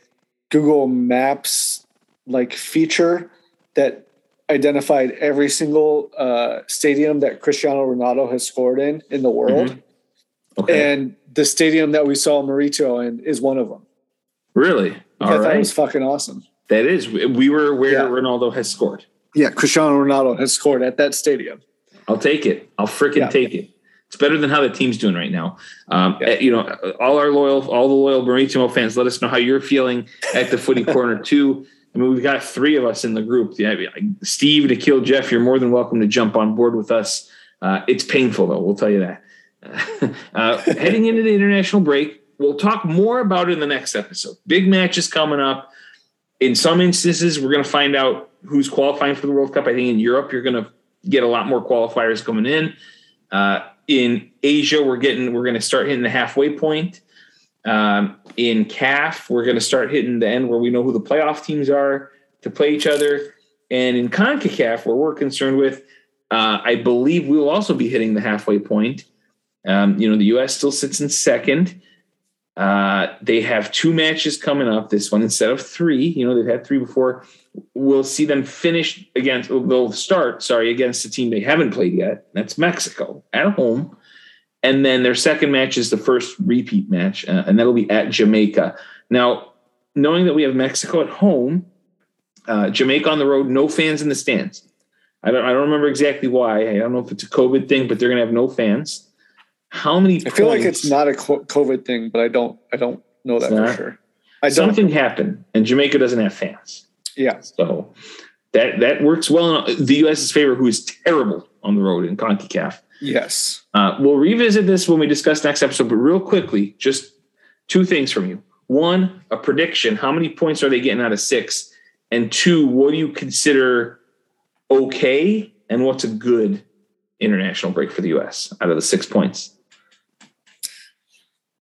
Google Maps like feature that identified every single uh, stadium that Cristiano Ronaldo has scored in in the world. Mm-hmm. Okay. And the stadium that we saw Marito in is one of them. Really? All I thought right. it was fucking awesome. That is. We were where yeah. Ronaldo has scored. Yeah, Cristiano Ronaldo has scored at that stadium. I'll take it. I'll freaking yeah. take it. It's better than how the team's doing right now. Um, yeah. You know, all our loyal, all the loyal Maritimo fans, let us know how you're feeling at the Footy Corner (laughs) too. I mean, we've got three of us in the group. Yeah, Steve, kill Jeff, you're more than welcome to jump on board with us. Uh, it's painful though, we'll tell you that. (laughs) uh, heading into the international break, we'll talk more about it in the next episode. Big matches coming up. In some instances, we're going to find out who's qualifying for the World Cup. I think in Europe, you're going to get a lot more qualifiers coming in. Uh, in Asia, we're getting we're going to start hitting the halfway point. Um, in CAF, we're going to start hitting the end where we know who the playoff teams are to play each other. And in CONCACAF, where we're concerned with, uh, I believe we will also be hitting the halfway point. Um, you know, the U.S. still sits in second. Uh, they have two matches coming up. This one instead of three. You know, they've had three before. We'll see them finish against. They'll start. Sorry, against a team they haven't played yet. That's Mexico at home, and then their second match is the first repeat match, uh, and that'll be at Jamaica. Now, knowing that we have Mexico at home, uh, Jamaica on the road, no fans in the stands. I don't. I don't remember exactly why. I don't know if it's a COVID thing, but they're going to have no fans. How many? I feel like it's not a COVID thing, but I don't. I don't know that for sure. I Something happened, and Jamaica doesn't have fans. Yeah. So that that works well in the U.S.'s favor, who is terrible on the road in Concacaf. Yes. Uh, we'll revisit this when we discuss next episode, but real quickly, just two things from you. One, a prediction: how many points are they getting out of six? And two, what do you consider okay, and what's a good international break for the U.S. out of the six points?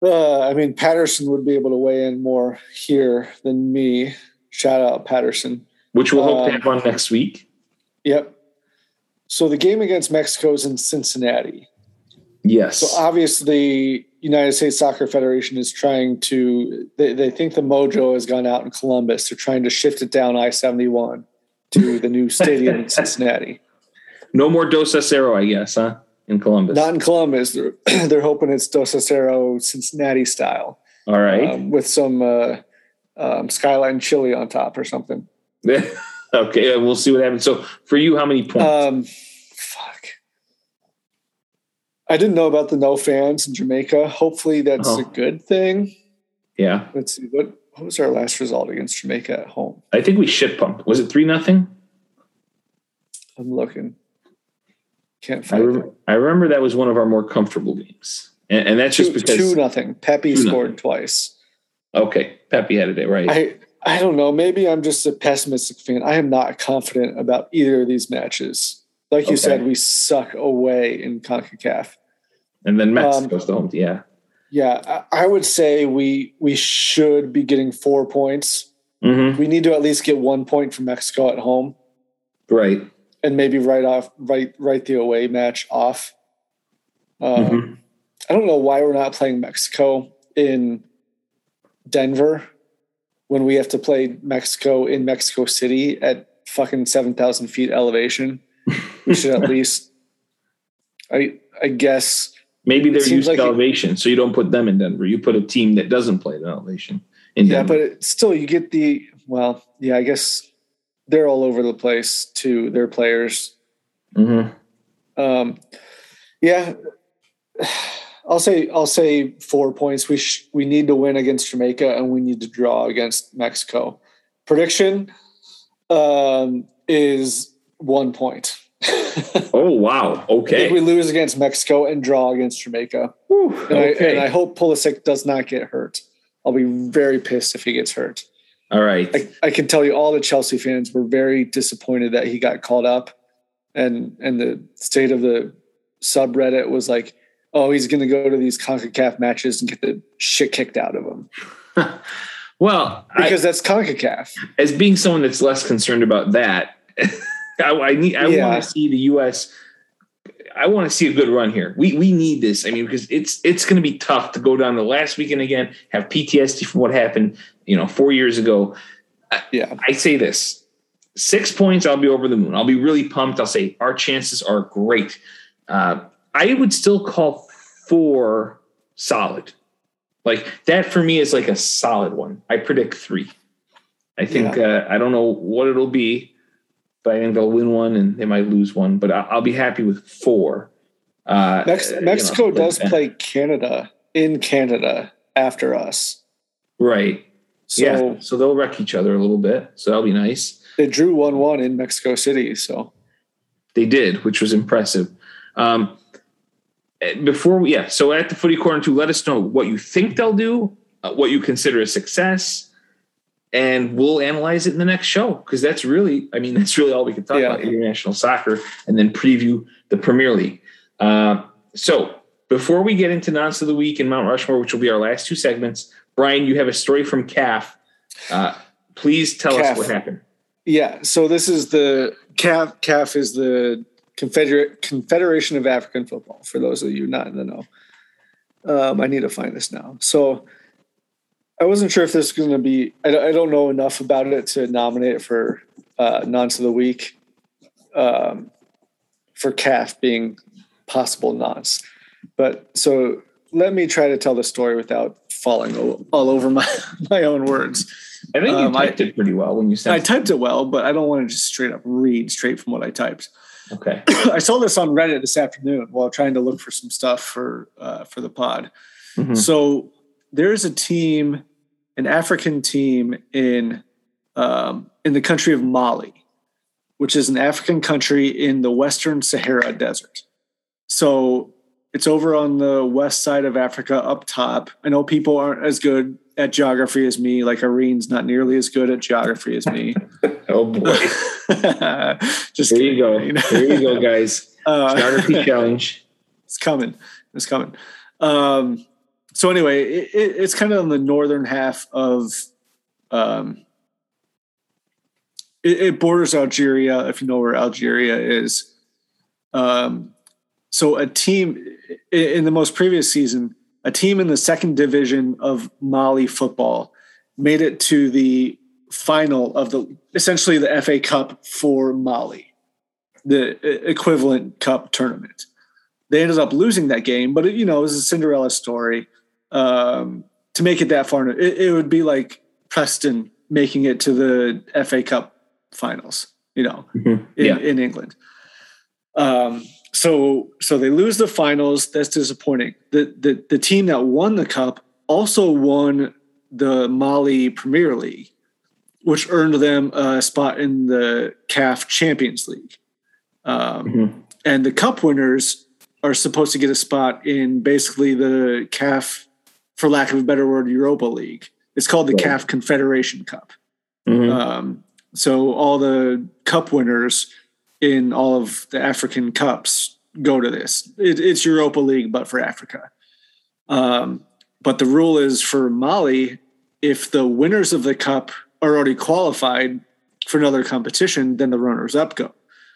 Uh, I mean, Patterson would be able to weigh in more here than me. Shout out Patterson. Which we'll hope to have on next week. Yep. So the game against Mexico is in Cincinnati. Yes. So obviously, United States Soccer Federation is trying to. They, they think the mojo has gone out in Columbus. They're trying to shift it down I seventy one to the new stadium in (laughs) Cincinnati. No more Dos a Cero, I guess, huh? In Columbus? Not in Columbus. They're, (clears throat) they're hoping it's Dos a Cero Cincinnati style. All right. Um, with some uh, um, skyline chili on top or something. (laughs) okay, we'll see what happens. So for you, how many points? Um, fuck. I didn't know about the no fans in Jamaica. Hopefully that's oh. a good thing. Yeah. Let's see. What what was our last result against Jamaica at home? I think we shit pumped. Was it three nothing? I'm looking. Can't I, rem- I, remember that was one of our more comfortable games, and, and that's two, just because two nothing. Pepi two scored nothing. twice. Okay, Pepi had a day right. I I don't know. Maybe I'm just a pessimistic fan. I am not confident about either of these matches. Like you okay. said, we suck away in Concacaf, and then Mexico's um, home. Yeah, yeah. I, I, would say we we should be getting four points. Mm-hmm. We need to at least get one point from Mexico at home. Right and maybe write off write write the away match off. Um, mm-hmm. I don't know why we're not playing Mexico in Denver when we have to play Mexico in Mexico City at fucking seven thousand feet elevation. We should at (laughs) least, I I guess. Maybe they're used like to elevation, it, so you don't put them in Denver. You put a team that doesn't play at elevation. In Denver. yeah, Denver. but it, still, you get the well. Yeah, I guess they're all over the place to Their players. Mm-hmm. Um, yeah, I'll say I'll say four points. We sh- we need to win against Jamaica and we need to draw against Mexico. Prediction um, is one point. (laughs) oh wow! Okay, we lose against Mexico and draw against Jamaica. Whew, and, okay. I, and I hope Pulisic does not get hurt. I'll be very pissed if he gets hurt. All right. I, I can tell you all the Chelsea fans were very disappointed that he got called up and and the state of the subreddit was like, oh, he's gonna go to these CONCACAF matches and get the shit kicked out of him. (laughs) well, because I, that's CONCACAF. As being someone that's less concerned about that, (laughs) I, I, need I yeah. want to see the US I want to see a good run here. We we need this. I mean, because it's it's going to be tough to go down the last weekend again, have PTSD from what happened, you know, four years ago. Yeah, I say this: six points, I'll be over the moon. I'll be really pumped. I'll say our chances are great. Uh, I would still call four solid. Like that for me is like a solid one. I predict three. I think yeah. uh, I don't know what it'll be but I think they'll win one and they might lose one. But I'll, be happy with four. Uh, Mex- Mexico you know, does play Canada in Canada after us. Right. So, yeah. So they'll wreck each other a little bit. So that'll be nice. They drew 1 1 in Mexico City. So they did, which was impressive. Um, eh, before we, yeah. So at the footy corner, too, let us know what you think they'll do, uh, what you consider a success and we'll analyze it in the next show because that's really, I mean, (laughs) that's really all we can talk yeah. about international soccer and then preview the Premier League. Uh, so before we get into nonce of the week and Mount Rushmore, which will be our last two segments, Brian, you have a story from CAF. Uh, please tell CAF. us what happened. Yeah, so this is the CAF. CAF is the Confederate Confederation of African Football. For those of you not in the know, um, I need to find this now. So I wasn't sure if this is going to be. I, I, don't know enough about it to nominate it for uh, nonce of the week. Um, for CAF being possible nonce, but so let me try to tell the story without falling all over my (laughs) my own words. I think you um, typed I, it pretty well when you said. I typed it well, but I don't want to just straight up read straight from what I typed. Okay. (coughs) I saw this on Reddit this afternoon while trying to look for some stuff for uh, for the pod. Mm-hmm. So there's a team, an African team in um, in the country of Mali, which is an African country in the Western Sahara Desert. So it's over on the west side of Africa, up top. I know people aren't as good at geography as me. Like Irene's not nearly as good at geography as me. (laughs) oh boy! (laughs) Just there you go. There you go, guys. (laughs) Uh, geography challenge. It's coming. It's coming. Um, so anyway, it, it, it's kind of on the northern half of. Um, it, it, borders Algeria, if you know where Algeria is. Um, so a team in the most previous season, a team in the second division of Mali football made it to the final of the essentially the FA Cup for Mali, the equivalent cup tournament. They ended up losing that game, but it, you know it was a Cinderella story um, to make it that far. It, it, would be like Preston making it to the FA Cup finals, you know, mm-hmm. in, in, England. Um, so so they lose the finals. That's disappointing. The, the the team that won the cup also won the Mali Premier League, which earned them a spot in the CAF Champions League. Um, mm-hmm. And the cup winners are supposed to get a spot in basically the CAF for lack of a better word, Europa League. It's called the right. CAF Confederation Cup. Mm-hmm. Um, so all the cup winners in all of the African cups go to this. It, it's Europa League, but for Africa. Um, but the rule is for Mali, if the winners of the cup are already qualified for another competition, then the runners up go.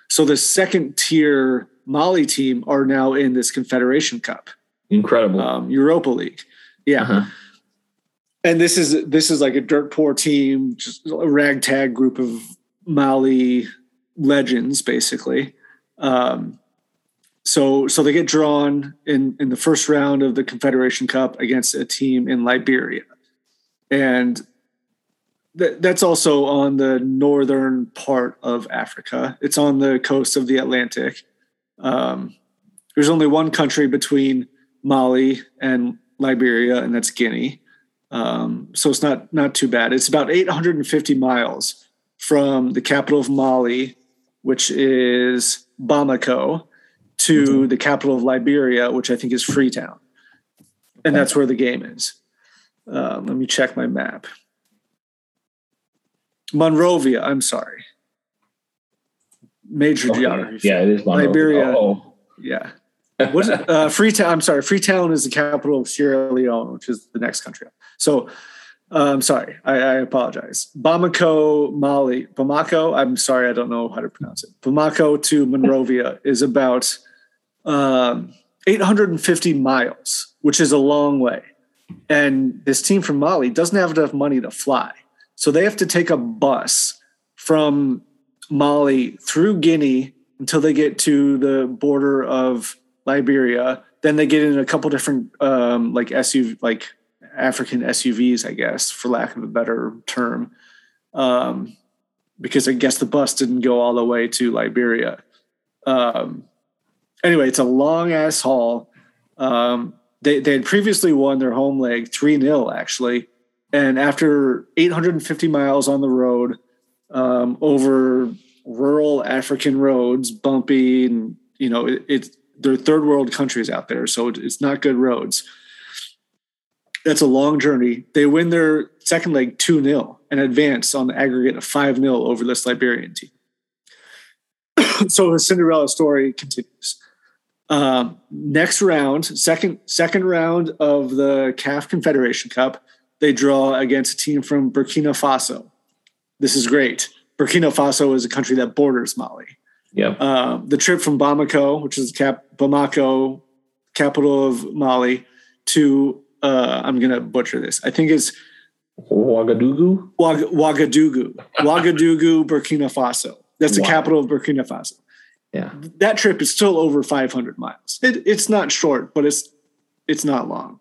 So the second tier Mali team are now in this Confederation Cup. Incredible. Um, Europa League. Yeah. Uh-huh. And this is this is like a dirt poor team, just a ragtag group of Mali legends, basically. Um, so so they get drawn in in the first round of the Confederation Cup against a team in Liberia, and that, that's also on the northern part of Africa. It's on the coast of the Atlantic. Um, there's only one country between Mali and Liberia, and that's Guinea. Um, so it's not not too bad. It's about 850 miles from the capital of Mali, which is Bamako, to mm-hmm. the capital of Liberia, which I think is Freetown, and that's where the game is. Uh, let me check my map. Monrovia. I'm sorry. Major Okay. geography. Yeah, it is Monrovia. Liberia. Oh, Yeah. What? Uh, Freetown. I'm sorry. Freetown is the capital of Sierra Leone, which is the next country. So, uh, I'm sorry. I, I apologize. Bamako, Mali. Bamako. I'm sorry. I don't know how to pronounce it. Bamako to Monrovia is about um, 850 miles, which is a long way. And this team from Mali doesn't have enough money to fly, so they have to take a bus from Mali through Guinea until they get to the border of Liberia. Then they get in a couple different um, like SUV, like African SUVs, I guess, for lack of a better term, um, because I guess the bus didn't go all the way to Liberia. Um, anyway, it's a long ass haul. Um, they they had previously won their home leg three 0 actually, and after 850 miles on the road um, over rural African roads, bumpy, and you know it, it's they're third world countries out there, so it's not good roads. That's a long journey. They win their second leg 2 0 and advance on the aggregate of 5 0 over this Liberian team. (clears throat) so the Cinderella story continues. Um, next round, second second round of the CAF Confederation Cup, they draw against a team from Burkina Faso. This is great. Burkina Faso is a country that borders Mali. Yeah. Uh, the trip from Bamako, which is cap Bamako, capital of Mali, to uh, I'm gonna butcher this. I think it's Ouagadougou. Ouag- Ouagadougou, (laughs) Ouagadougou, Burkina Faso. That's the Wow. capital of Burkina Faso. Yeah. That trip is still over 500 miles. It, it's not short, but it's it's not long.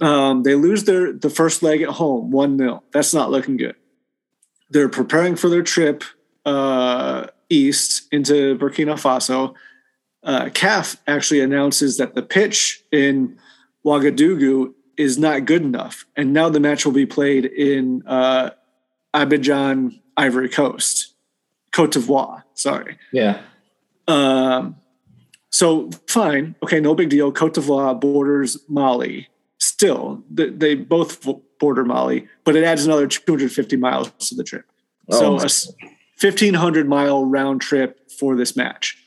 Um, they lose their the first leg at home, one 0 That's not looking good. They're preparing for their trip uh, east into Burkina Faso. Uh, CAF actually announces that the pitch in Ouagadougou is not good enough, and now the match will be played in uh, Abidjan, Ivory Coast, Cote d'Ivoire. Sorry. Yeah. Um, so fine, okay, no big deal. Cote d'Ivoire borders Mali. Still, they, they both border Mali, but it adds another 250 miles to the trip. So Oh. a s- 1500 mile round trip for this match.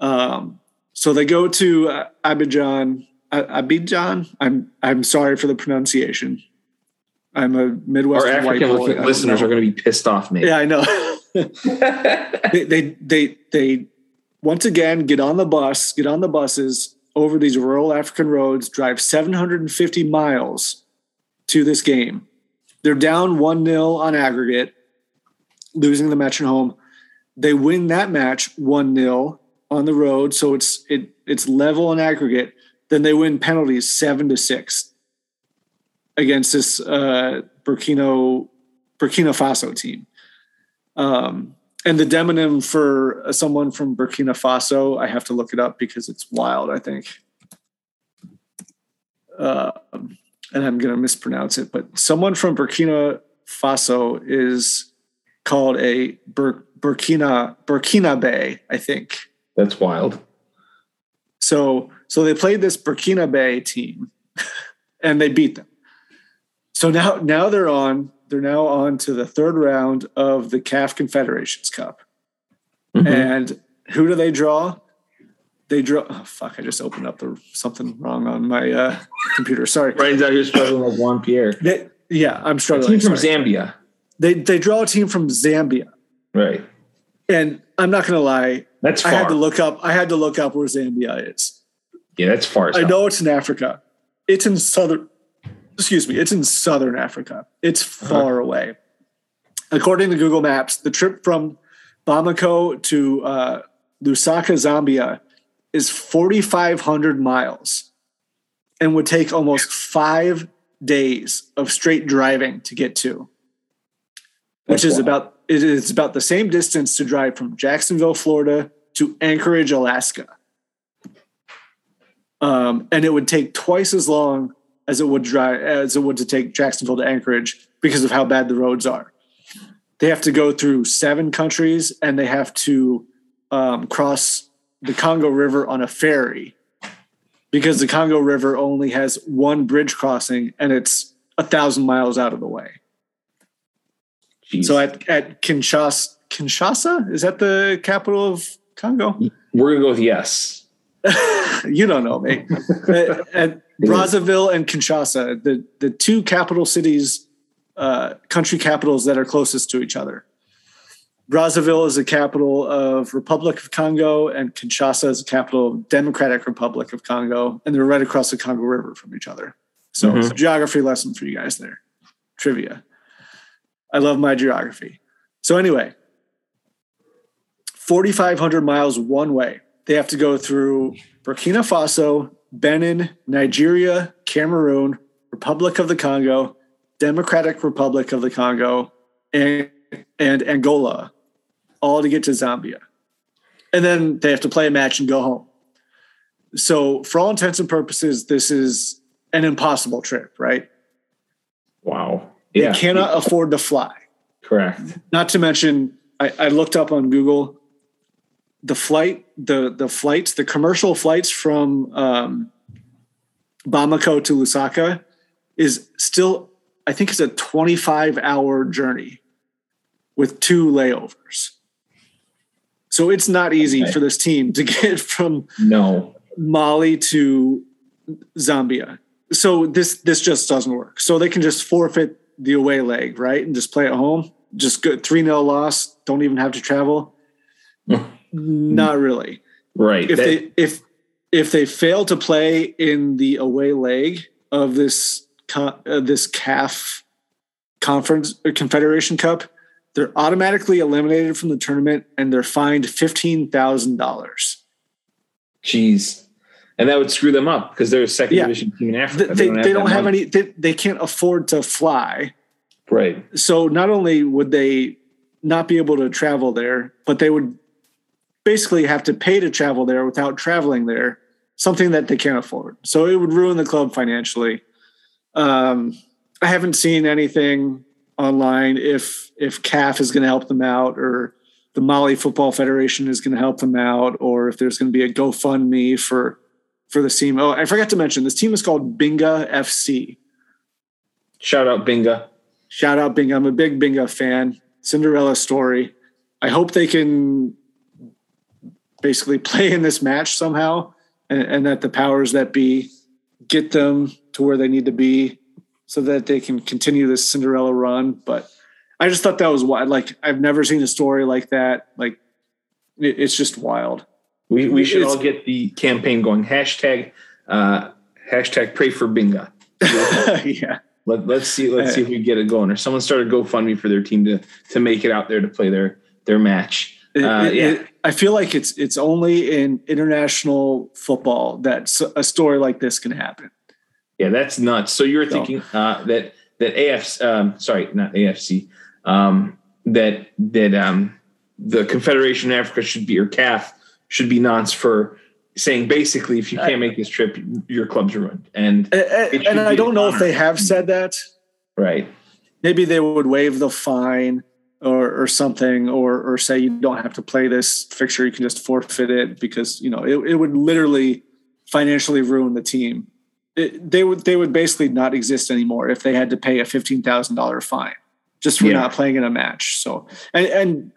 Um, so they go to uh, Abidjan. Uh, Abidjan. I'm I'm sorry for the pronunciation. I'm a Our Midwestern white African boy. Listeners are going to be pissed off, me. Yeah, I know. (laughs) they, they they they once again get on the bus, get on the buses over these rural African roads, drive 750 miles to this game. They're down 1-0 on aggregate, losing the match at home. They win that match 1-0 on the road, so it's it it's level on aggregate. Then they win penalties 7 to 6 against this uh Burkina Burkina Faso team. Um, and the demonym for someone from Burkina Faso, I have to look it up because it's wild, I think. Uh, and I'm going to mispronounce it, but someone from Burkina Faso is called a Bur- Burkina Burkinabe, I think. That's wild. So so they played this Burkinabe team (laughs) and they beat them. So now now they're on they're now on to the third round of the CAF Confederations Cup. Mhm. And who do they draw? They draw oh, fuck, I just opened up the something wrong on my uh, computer. Sorry. Brian's out here struggling like Juan Pierre. They, yeah, I'm A struggling. team from sorry. Zambia. They they draw a team from Zambia. Right. And I'm not gonna lie, That's far. I had to look up I had to look up where Zambia is. yeah, that's far. I know it's in Africa. It's in southern. Excuse me. It's in southern Africa. It's far away. According to Google Maps, the trip from Bamako to uh, Lusaka, Zambia, is 4,500 miles, and would take almost five days of straight driving to get to. Which is wild. about it is about the same distance to drive from Jacksonville, Florida, to Anchorage, Alaska um, and it would take twice as long as it would drive as it would to take Jacksonville to Anchorage because of how bad the roads are. They have to go through seven countries and they have to um, cross the Congo River on a ferry because the Congo River only has one bridge crossing and it's a thousand miles out of the way. Jeez. So at at Kinshasa, Kinshasa is that the capital of Congo? we're gonna go with yes. (laughs) you don't know, me. at, at (laughs) Brazzaville and Kinshasa, the the two capital cities, uh, country capitals that are closest to each other. Brazzaville is the capital of Republic of Congo, and Kinshasa is the capital of Democratic Republic of Congo, and they're right across the Congo River from each other. So Mhm. it's a geography lesson for you guys there. Trivia. I love my geography. So anyway, 4,500 miles one way. They have to go through Burkina Faso, Benin, Nigeria, Cameroon, Republic of the Congo, Democratic Republic of the Congo, and, and Angola, all to get to Zambia. And then they have to play a match and go home. So, for all intents and purposes, this is an impossible trip, right? Wow. They Yeah. cannot afford to fly. Correct. Not to mention, I, I looked up on Google the flight, the the flights, the commercial flights from um, Bamako to Lusaka is still, I think, it's a 25 hour journey with two layovers. So it's not easy Okay. for this team to (laughs) get from No. Mali to Zambia. So this this just doesn't work. So they can just forfeit the away leg, right? And just play at home. Just good 3-0 loss, don't even have to travel. (laughs) Not really. Right. If That- they if if they fail to play in the away leg of this con- uh, this CAF conference or Confederation Cup, they're automatically eliminated from the tournament and they're fined $15,000. Jeez. And that would screw them up because they're a second Yeah. division team in Africa. they, they don't have money. any they, they can't afford to fly Right. so not only would they not be able to travel there, but they would basically have to pay to travel there without traveling there, something that they can't afford. So it would ruin the club financially. Um, I haven't seen anything online if if CAF is going to help them out or the Mali Football Federation is going to help them out or if there's going to be a GoFundMe for for the team. Oh, I forgot to mention this team is called Binga FC. Shout out Binga. Shout out Binga. I'm a big Binga fan. Cinderella story. I hope they can basically (laughs) play in this match somehow and, and that the powers that be get them to where they need to be so that they can continue this Cinderella run. But I just thought that was wild. Like I've never seen a story like that. Like it's just wild. We we should It's- all get the campaign going. Hashtag uh hashtag pray for Binga. (laughs) yeah. Let, let's see let's see if we get it going. Or someone started GoFundMe for their team to to make it out there to play their their match. Uh, it- yeah. it- I feel like it's it's only in international football that a story like this can happen. Yeah, that's nuts. So you're thinking uh, that that AFC, um, sorry, not AFC, um, that that um, the Confederation of Africa should be or CAF should be nonce for saying basically if you can't make this trip, your club's ruined. And A- a- It should And I don't know if they have said that. right, Maybe they would waive the fine or or something, or or say you don't have to play this fixture. You can just forfeit it because you know it, it would literally financially ruin the team. It, they would they would basically not exist anymore if they had to pay a fifteen thousand dollar fine just for Yeah. not playing in a match. So and and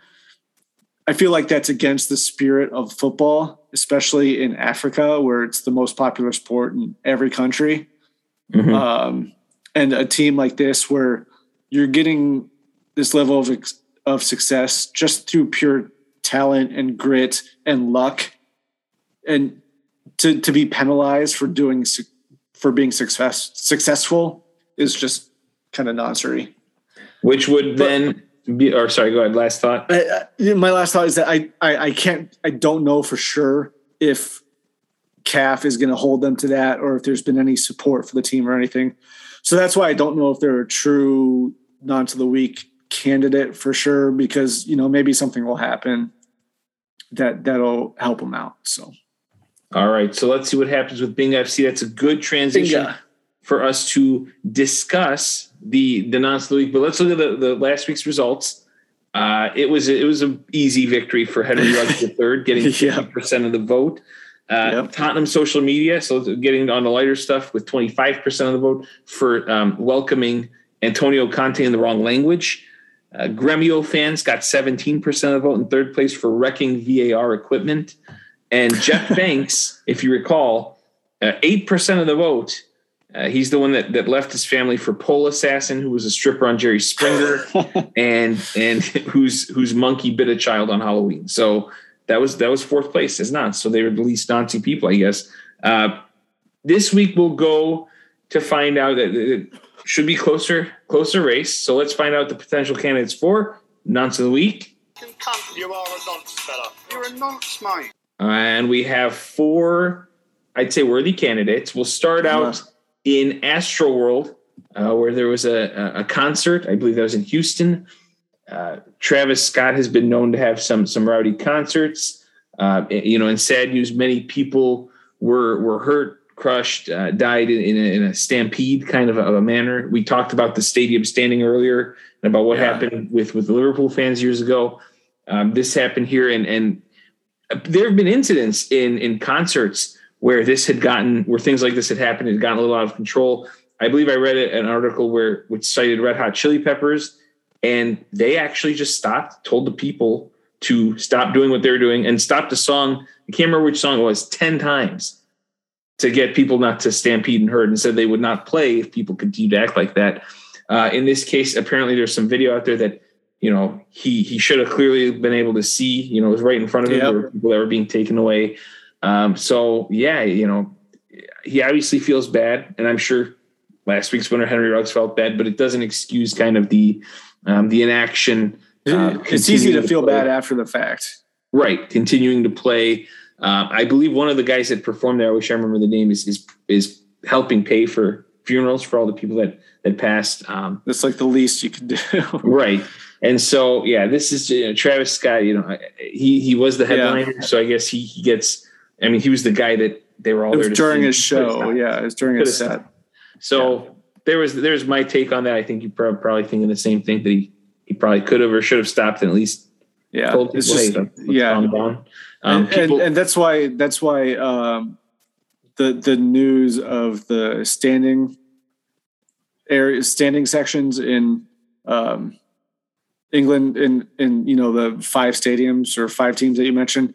I feel like that's against the spirit of football, especially in Africa where it's the most popular sport in every country Mhm. um, and a team like this where you're getting this level of ex- of success just through pure talent and grit and luck, and to to be penalized for doing for being success successful is just kind of nonsense. which would then be. Or sorry, go ahead. Last thought. I, I, my last thought is that I, I I can't I don't know for sure if CAF is going to hold them to that or if there's been any support for the team or anything. So that's why I don't know if they're a true non to the week candidate for sure because you know maybe something will happen that that'll help them out. So All right, so let's see what happens with Bing FC. That's a good transition for us to discuss the the non league. But let's look at the, the last week's results. Uh, it was it was an easy victory for Henry Ruggs (laughs) III, getting fifty percent of the vote. Uh, yep. Tottenham social media, so getting on the lighter stuff with 25% of the vote for um, welcoming Antonio Conte in the wrong language. Uh, Gremio fans got 17% of the vote in third place for wrecking VAR equipment. And Jeff (laughs) Banks, if you recall, uh, 8% of the vote. Uh, he's the one that, that left his family for Pole Assassin, who was a stripper on Jerry Springer, (laughs) and and whose whose monkey bit a child on Halloween. So that was that was fourth place as not. So they were the least Nazi people, I guess. Uh, this week we'll go to find out that it should be closer closer race. So let's find out the potential candidates for nonce of the week. You are a nonce, fella. You're a nonce, mate. and we have four, I'd say, worthy candidates. We'll start out in Astroworld, uh, where there was a, a concert. I believe that was in Houston. Uh, Travis Scott has been known to have some some rowdy concerts. Uh, you know, in sad news, many people were were hurt, crushed, uh, died in, in a, in, a, stampede kind of a, of a, manner. We talked about the stadium standing earlier and about what yeah. happened with with Liverpool fans years ago. Um, this happened here, and and there have been incidents in in concerts where this had gotten where things like this had happened. It had gotten a little out of control. I believe I read an article where which cited Red Hot Chili Peppers and they actually just stopped, told the people to stop doing what they were doing and stopped the song. I can't remember which song it was 10 times to get people not to stampede and hurt and said they would not play if people continue to act like that. Uh, in this case, apparently there's some video out there that, you know, he, he should have clearly been able to see, you know, it was right in front of him. Yep. There were people that were being taken away. Um, so yeah, you know, he obviously feels bad and I'm sure last week's winner, Henry Ruggs felt bad, but it doesn't excuse kind of the, um, the inaction. Uh, it's easy to feel bad after the fact. Right. Continuing to play. Uh, I believe one of the guys that performed there, I wish I remember the name, is, is, is helping pay for funerals for all the people that, that passed. Um, That's like the least you can do. (laughs) right. And so, yeah, this is you know, Travis Scott, you know, he, he was the headliner. Yeah. So I guess he, he gets, I mean, he was the guy that they were all there during his show. Yeah. It was during his set. So, yeah there was there's my take on that. I think you probably thinking the same thing that he he probably could have or should have stopped and at least yeah told people, just, hey, yeah um, and, people, and, and, that's why that's why um, the the news of the standing area standing sections in um, England in in you know the five stadiums or five teams that you mentioned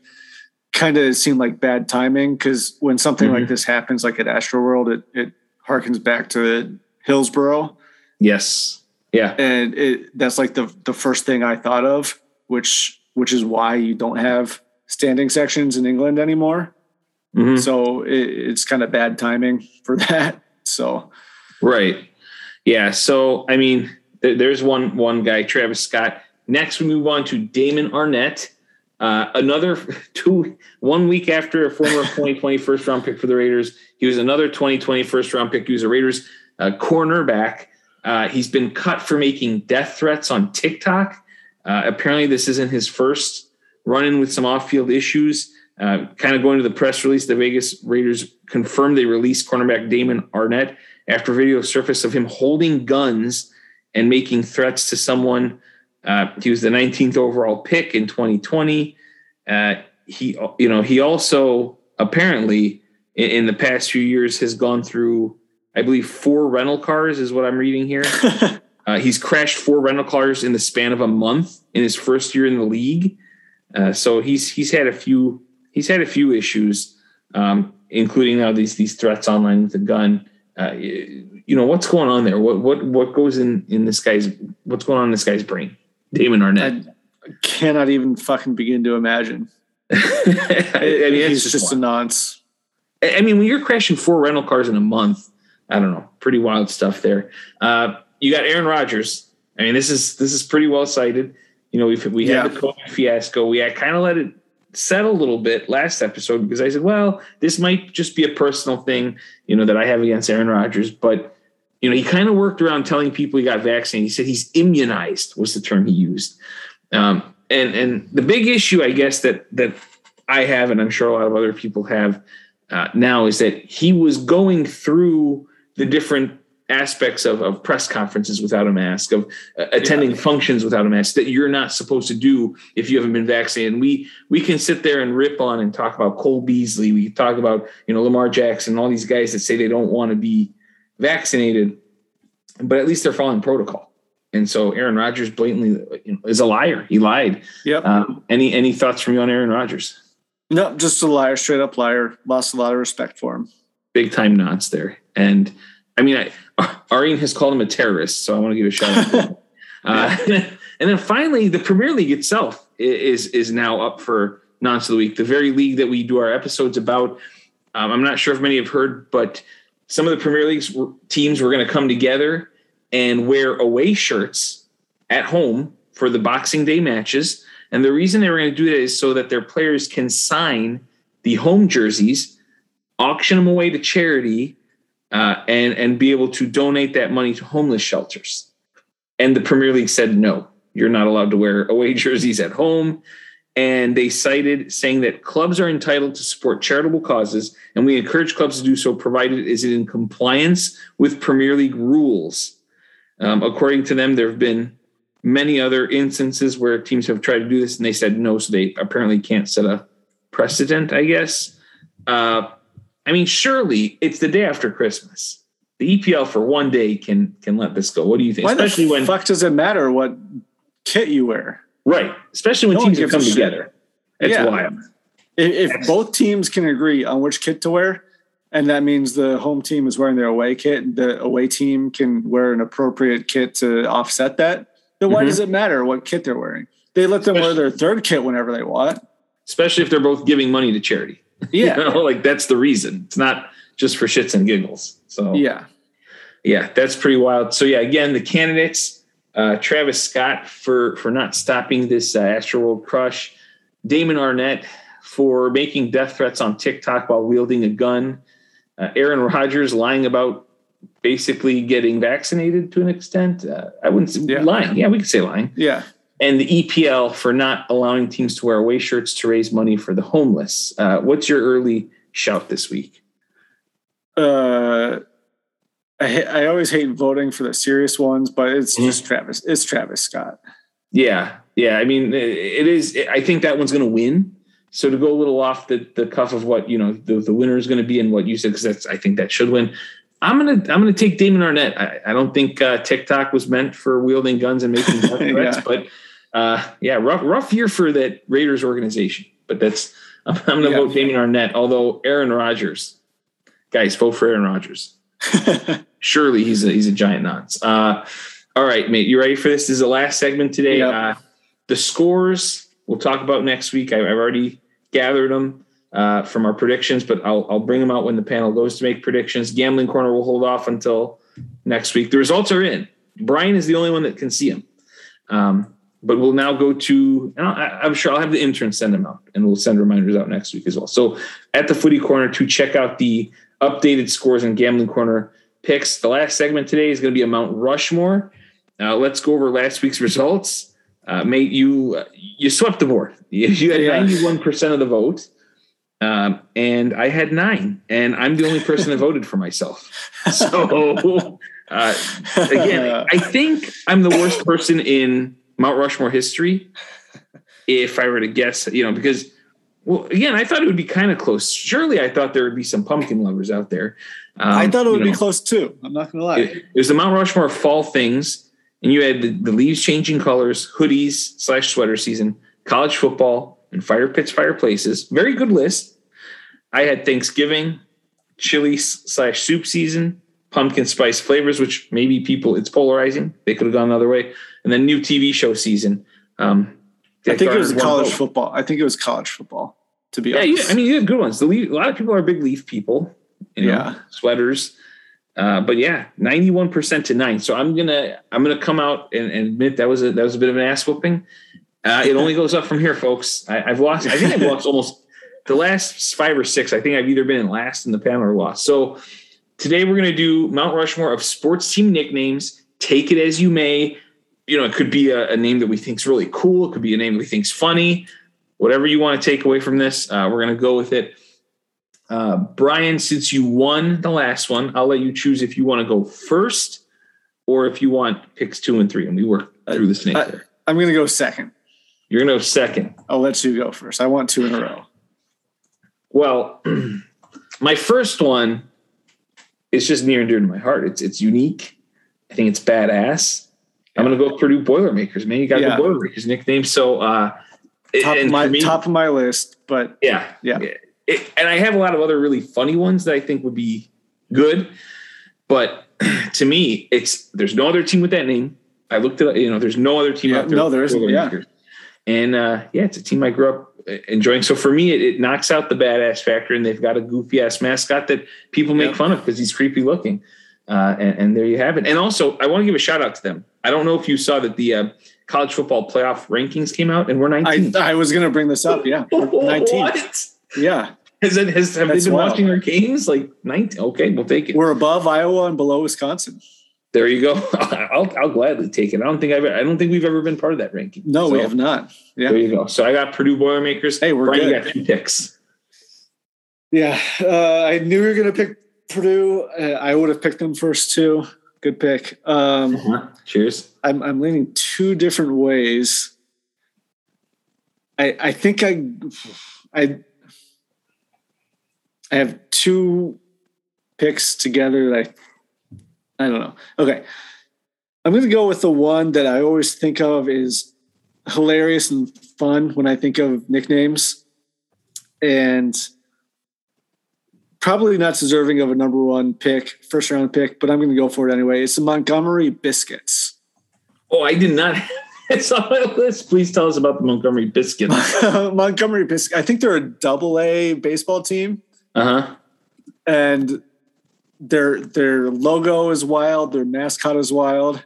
kind of seemed like bad timing because when something mm-hmm. like this happens like at Astroworld it it harkens back to Hillsborough. Yes. Yeah. And it, that's like the the first thing I thought of, which which is why you don't have standing sections in England anymore. Mm-hmm. So it, it's kind of bad timing for (laughs) that. So right. Yeah. So I mean, there's one one guy, Travis Scott. Next, we move on to Damon Arnette. Uh, another (laughs) two one week after a former (laughs) 2020 first round pick for the Raiders, he was another 2020 first round pick. He was a Raiders a cornerback. Uh, he's been cut for making death threats on TikTok. Uh, apparently, this isn't his first run in with some off field issues. Uh, kind of going to the press release, the Vegas Raiders confirmed they released cornerback Damon Arnette after video surfaced of him holding guns and making threats to someone. Uh, he was the 19th overall pick in 2020. Uh, he, you know, he also apparently in, in the past few years has gone through I believe four rental cars is what I'm reading here. (laughs) uh, he's crashed four rental cars in the span of a month in his first year in the league. Uh, so he's he's had a few he's had a few issues, um, including now these these threats online with a gun. Uh, you know what's going on there? What what what goes in in this guy's what's going on in this guy's brain? Damon Arnette. I cannot even fucking begin to imagine. (laughs) I mean, he's just, just a nonce. I mean, when you're crashing four rental cars in a month, I don't know, pretty wild stuff there. Uh, you got Aaron Rodgers. I mean, this is this is pretty well cited. You know, we we had yeah. the COVID fiasco. We kind of let it settle a little bit last episode because I said, well, this might just be a personal thing, you know, that I have against Aaron Rodgers. But you know, he kind of worked around telling people he got vaccinated. He said he's immunized was the term he used. Um, and and the big issue, I guess that that I have, and I'm sure a lot of other people have uh, now, is that he was going through the different aspects of, of press conferences without a mask, of uh, attending yeah. functions without a mask that you're not supposed to do if you haven't been vaccinated. And we we can sit there and rip on and talk about Cole Beasley. We talk about you know Lamar Jackson, all these guys that say they don't want to be vaccinated, but at least they're following protocol. And so Aaron Rodgers blatantly is a liar. He lied. Yep. Um, any any thoughts from you on Aaron Rodgers? No, just a liar, straight up liar. Lost a lot of respect for him. Big time nods there. And I mean, I, (laughs) Arjen has called him a terrorist, so I want to give a shout out. (laughs) uh, (laughs) and then finally, the Premier League itself is is now up for nonce of the week. The very league that we do our episodes about. Um, I'm not sure if many have heard, but some of the Premier League's teams were going to come together and wear away shirts at home for the Boxing Day matches. And the reason they were going to do that is so that their players can sign the home jerseys, auction them away to charity, uh, and and be able to donate that money to homeless shelters. And the Premier League said no, you're not allowed to wear away (laughs) jerseys at home. And they cited saying that clubs are entitled to support charitable causes, and we encourage clubs to do so, provided is it in compliance with Premier League rules. Um, according to them, there have been many other instances where teams have tried to do this and they said no, so they apparently can't set a precedent, I guess. Uh, I mean, surely it's the day after Christmas. The EPL for one day can can let this go. What do you think? Why Especially when fuck does it matter what kit you wear? Right. Especially when no teams have come together. It's yeah. wild. If, if both teams can agree on which kit to wear, and that means the home team is wearing their away kit, and the away team can wear an appropriate kit to offset that, then why mm-hmm. does it matter what kit they're wearing? They let them especially, wear their third kit whenever they want. Especially if they're both giving money to charity. (laughs) Yeah. you know, like that's the reason. It's not just for shits and giggles. So yeah. Yeah, that's pretty wild. So yeah, again, the candidates, uh, Travis Scott for for not stopping this uh, Astroworld crush, Damon Arnette for making death threats on TikTok while wielding a gun, uh, Aaron Rodgers lying about basically getting vaccinated to an extent. Uh, I wouldn't say yeah. lying. Yeah, we could say lying. Yeah. And the EPL for not allowing teams to wear away shirts to raise money for the homeless. Uh, what's your early shout this week? Uh, I, I always hate voting for the serious ones, but it's mm-hmm. just Travis. It's Travis Scott. Yeah, yeah. I mean, it is. I think that one's going to win. So to go a little off the, the cuff of what you know the, the winner is going to be and what you said because that's I think that should win. I'm gonna I'm gonna take Damon Arnette. I, I don't think uh, TikTok was meant for wielding guns and making (laughs) death threats, yeah. but uh, yeah, rough rough year for that Raiders organization. But that's I'm, (laughs) I'm gonna yeah. vote Damon Arnette. Although Aaron Rodgers, guys, vote for Aaron Rodgers. (laughs) Surely he's a he's a giant nonce. Uh, all right, mate, you ready for this? This is the last segment today. Yep. Uh, the scores we'll talk about next week. I, I've already gathered them uh, from our predictions, but I'll, I'll bring them out when the panel goes to make predictions. Gambling Corner will hold off until next week. The results are in. Brian is the only one that can see them. Um, but we'll now go to, I, am sure I'll have the intern send them out and we'll send reminders out next week as well. So at the Footy Corner to check out the updated scores and Gambling Corner picks. The last segment today is going to be a Mount Rushmore. Uh, let's go over last week's results uh, mate, you uh, you swept the board. (laughs) You, had ninety one percent of the vote, um, and I had nine, and I'm the only person that voted for myself. (laughs) So uh, again, I think I'm the worst person in Mount Rushmore history. If I were to guess, you know, because well, again, I thought it would be kind of close. Surely, I thought there would be some pumpkin lovers out there. Um, I thought it would know, be close too. I'm not going to lie. It, it was the Mount Rushmore fall things and you had the, the leaves changing colors, hoodies slash sweater season, college football, and fire pits, fireplaces. Very good list. I had Thanksgiving, chili slash soup season, pumpkin spice flavors, which maybe people it's polarizing. They could have gone another way, and then new TV show season. Um, I think it was college vote. football. I think it was college football. To be yeah, honest, I mean, you had good ones. The leaf, a lot of people are big leaf people. You know, yeah, sweaters. Uh, but yeah, ninety-one percent to nine. So I'm gonna I'm gonna come out and, and, admit that was a that was a bit of an ass whooping. Uh, it only goes up from here, folks. I, have lost. I think I've lost (laughs) almost the last five or six. I think I've either been in last in the panel or lost. So today we're gonna do Mount Rushmore of sports team nicknames. Take it as you may. You know, it could be a, a name that we think is really cool. It could be a name that we think is funny. Whatever you want to take away from this, uh, we're gonna go with it. Uh, Brian, since you won the last one, I'll let you choose if you want to go first or if you want picks two and three. And we work through the snake I- there. I'm going to go second. You're going to go second. I'll let you go first. I want two in a row. Well, (clears throat) my first one is just near and dear to my heart. It's it's unique. I think it's badass. I'm gonna go Purdue Boilermakers, man. You got Yeah. the Boilermakers nickname. So uh Top of my me- top of my list, but yeah. Yeah. It, and I have a lot of other really funny ones that I think would be good. But (clears throat) to me, it's there's no other team with that name. I looked at you know, there's no other team Yeah, out there. no, there isn't, yeah. And uh, yeah, it's a team I grew up uh, enjoying. So for me, it, it knocks out the badass factor, and they've got a goofy ass mascot that people make Yeah. fun of because he's creepy looking. Uh, and, and there you have it. And also, I want to give a shout out to them. I don't know if you saw that the uh, college football playoff rankings came out, and we're 19. I I was going to bring this up. Yeah, We're (laughs) 19. What? Yeah, Has it, has, have they been wild. watching our games? Like 19? Okay, we'll take it. we're above Iowa and below Wisconsin. There you go. (laughs) I'll, I'll gladly take it. I don't think I've, I don't think we've ever been part of that ranking. No, we have not. Yeah. There you go. So I got Purdue Boilermakers. Hey, we're Brian, you good. got two picks. yeah. Uh, I knew you were going to pick Purdue. Uh, I would have picked them first too. Good pick. Um, Uh-huh. Cheers. I'm I'm leaning two different ways. I I think I I I have two picks together that I I don't know. Okay. I'm gonna go with the one that I always think of is hilarious and fun when I think of nicknames. And probably not deserving of a number one pick, first round pick, but I'm gonna go for it anyway. It's the Montgomery Biscuits. Oh, I did not. (laughs) It's on my list. Please tell us about the Montgomery Biscuits. (laughs) Montgomery Biscuits. I think they're a double A baseball team, Uh huh. and their their logo is wild. Their mascot is wild.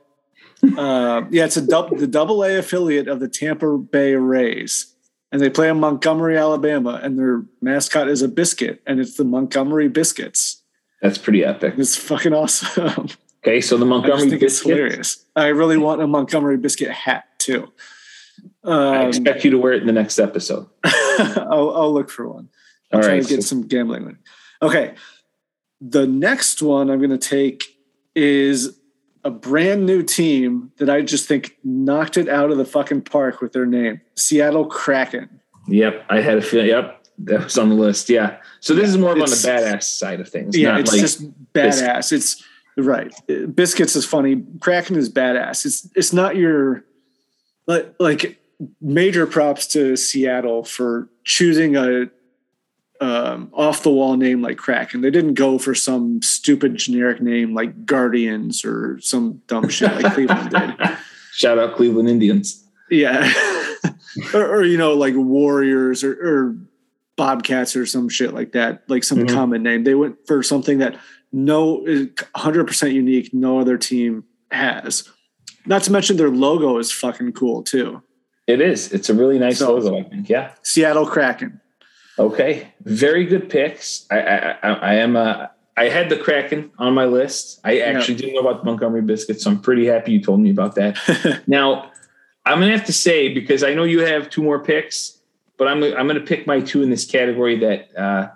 (laughs) Uh, yeah, it's a dub, the double A affiliate of the Tampa Bay Rays, and they play in Montgomery, Alabama, and their mascot is a biscuit, and it's the Montgomery Biscuits. That's pretty epic. It's fucking awesome. (laughs) Okay, so the I Montgomery it's Biscuits. hilarious. I really want a Montgomery biscuit hat too. I Um, expect you to wear it in the next episode. (laughs) I'll, I'll look for one. All I'll try right. to get so- some gambling money. Okay. The next one I'm going to take is a brand new team that I just think knocked it out of the fucking park with their name Seattle Kraken. Yep, I had a feeling. Yep, that was on the list. Yeah. So this is more of on the badass side of things. Yeah, it's like, just badass. It's right. Biscuits is funny. Kraken is badass. It's it's not your like like major props to Seattle for choosing a um, off the wall name like Kraken. They didn't go for some stupid generic name like Guardians or some dumb shit like Cleveland did. (laughs) shout out Cleveland Indians. Yeah. (laughs) or, or, you know, like Warriors or, or Bobcats or some shit like that, like some Mhm. common name. They went for something that no 100% unique, no other team has. Not to mention their logo is fucking cool too. It is. It's a really nice So- logo. I think. Yeah. Seattle Kraken. Okay. Very good picks. I I, I, am. Uh, I had the Kraken on my list. I actually didn't know about the Montgomery Biscuits, so I'm pretty happy you told me about that. (laughs) Now, I'm gonna have to say because I know you have two more picks, but I'm I'm gonna pick my two in this category that uh,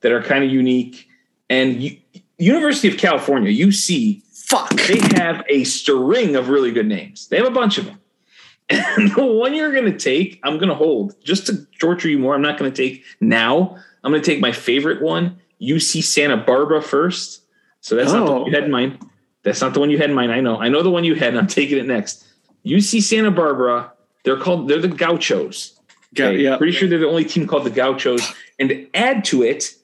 that are kind of unique. And U- University of California, UC, Fuck. they have a string of really good names. They have a bunch of them. And (laughs) the one you're going to take, I'm going to hold just to torture you more. I'm not going to take now. I'm going to take my favorite one, UC Santa Barbara first. So that's not the Oh. one you had in oh, mind. That's not the one you had in mind. I know. I know the one you had. And I'm taking it next. UC Santa Barbara. They're called. They're the Gauchos. Okay? yeah. Pretty sure they're the only team called the Gauchos. And to add to it,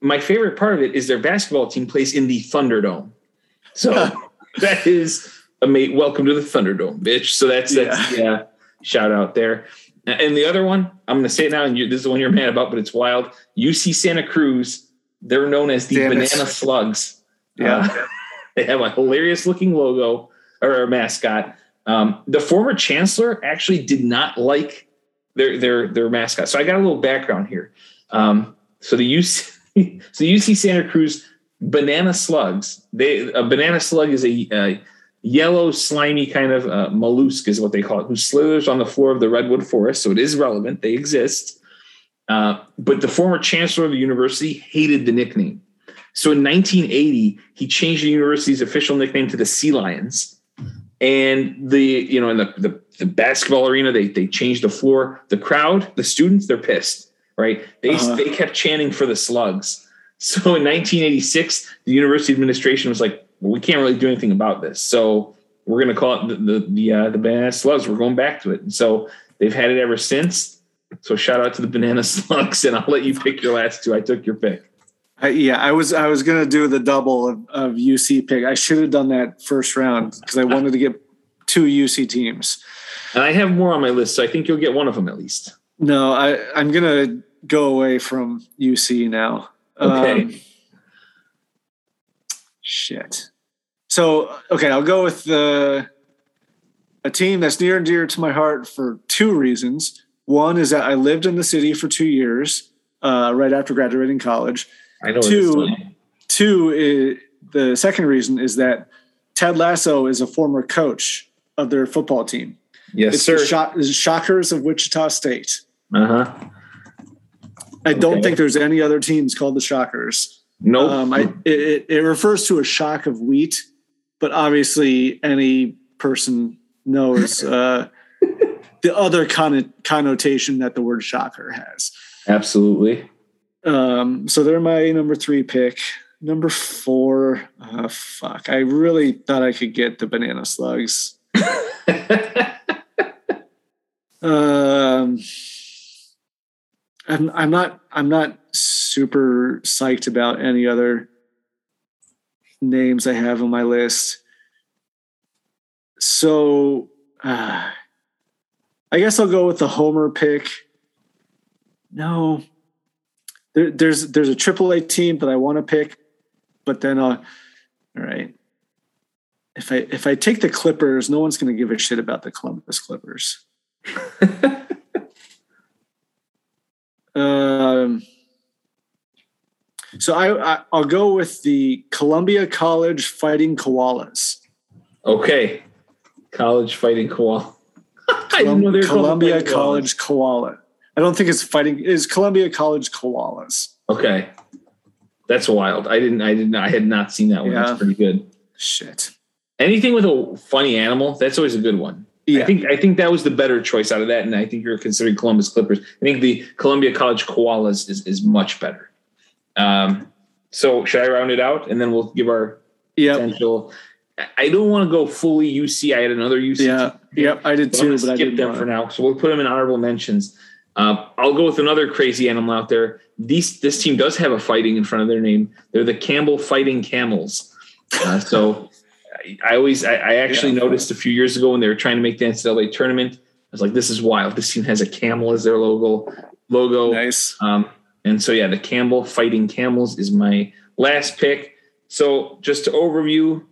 my favorite part of it is their basketball team plays in the Thunderdome. So (laughs) that is a mate. Welcome to the Thunderdome, bitch. So that's that's yeah. Shout out there. And the other one, I'm going to say it now, and you, this is the one you're mad about, but it's wild. UC Santa Cruz. They're known as the Damn it. Banana Slugs. Yeah. Uh, (laughs) they have a hilarious looking logo or a mascot. Um, the former chancellor actually did not like their their their mascot. So I got a little background here. Um, so the UC (laughs) so UC Santa Cruz banana slugs. They a banana slug is a, a yellow slimy kind of uh, mollusk is what they call it, who slithers on the floor of the redwood forest. So it is relevant. They exist. Uh, but the former chancellor of the university hated the nickname. So in 1980, he changed the university's official nickname to the Sea Lions. And the, you know, in the, the, the basketball arena, they, they changed the floor. The crowd, the students, they're pissed, right? They, Uh-huh. they kept chanting for the slugs. So in 1986, the university administration was like, we can't really do anything about this. So we're going to call it the, the, the, uh, the banana slugs. We're going back to it. And so they've had it ever since. So shout out to the banana (laughs) slugs and I'll let you pick your last two. I took your pick. I, yeah, I was I was gonna do the double of, of UC pick. I should have done that first round because I wanted to get two UC teams. And I have more on my list. So I think you'll get one of them at least. No, I I'm gonna go away from UC now. Okay. Um, shit. So okay, I'll go with the a team that's near and dear to my heart for two reasons. One is that I lived in the city for two years, uh, right after graduating college. I know. Two- where this is. Two, is, the second reason is that Ted Lasso is a former coach of their football team. Yes, It's sir. the Shock, the Shockers of Wichita State. Uh huh. I don't Okay. think there's any other teams called the Shockers. Nope. Um, I, it, it, refers to a shock of wheat, but obviously any person knows (laughs) uh, the other conno- connotation that the word shocker has. Absolutely. Um, so they're my number three pick. Number four, uh, fuck. I really thought I could get the banana slugs. (laughs) Um, I'm I'm not I'm not super psyched about any other names I have on my list. So uh, I guess I'll go with the Homer pick. No, there, there's there's a AAA team that I want to pick, but then uh, all right. If I if I take the Clippers, no one's going to give a shit about the Columbus Clippers. (laughs) Um, so I, I I'll go with the Columbia College Fighting Koalas. okay. College fighting koala. (laughs) I didn't know they were Columbia. College Koala. I don't think it's fighting. Is Columbia College Koalas? Okay. That's wild. I didn't. I didn't. I had not seen that one. Yeah. That's pretty good. Shit. Anything with a funny animal, that's always a good one. Yeah. I think I think that was the better choice out of that, and I think you're considering Columbus Clippers. I think the Columbia College Koalas is is much better. Um, so should I round it out, and then we'll give our Yep. potential. I- don't want to go fully UC. I had another UC. Yeah. Yep. I did too, but I skip them for now. So we'll put them in honorable mentions. Uh, I'll go with another crazy animal out there. These this team does have a fighting in front of their name. They're the Campbell Fighting Camels. Uh, so I, always I, I actually Yeah. noticed a few years ago when they were trying to make the NCAA tournament. I was like, this is wild. This team has a camel as their logo. Logo. Nice. Um, and so, yeah, the Campbell Fighting Camels is my last pick. So, just to overview,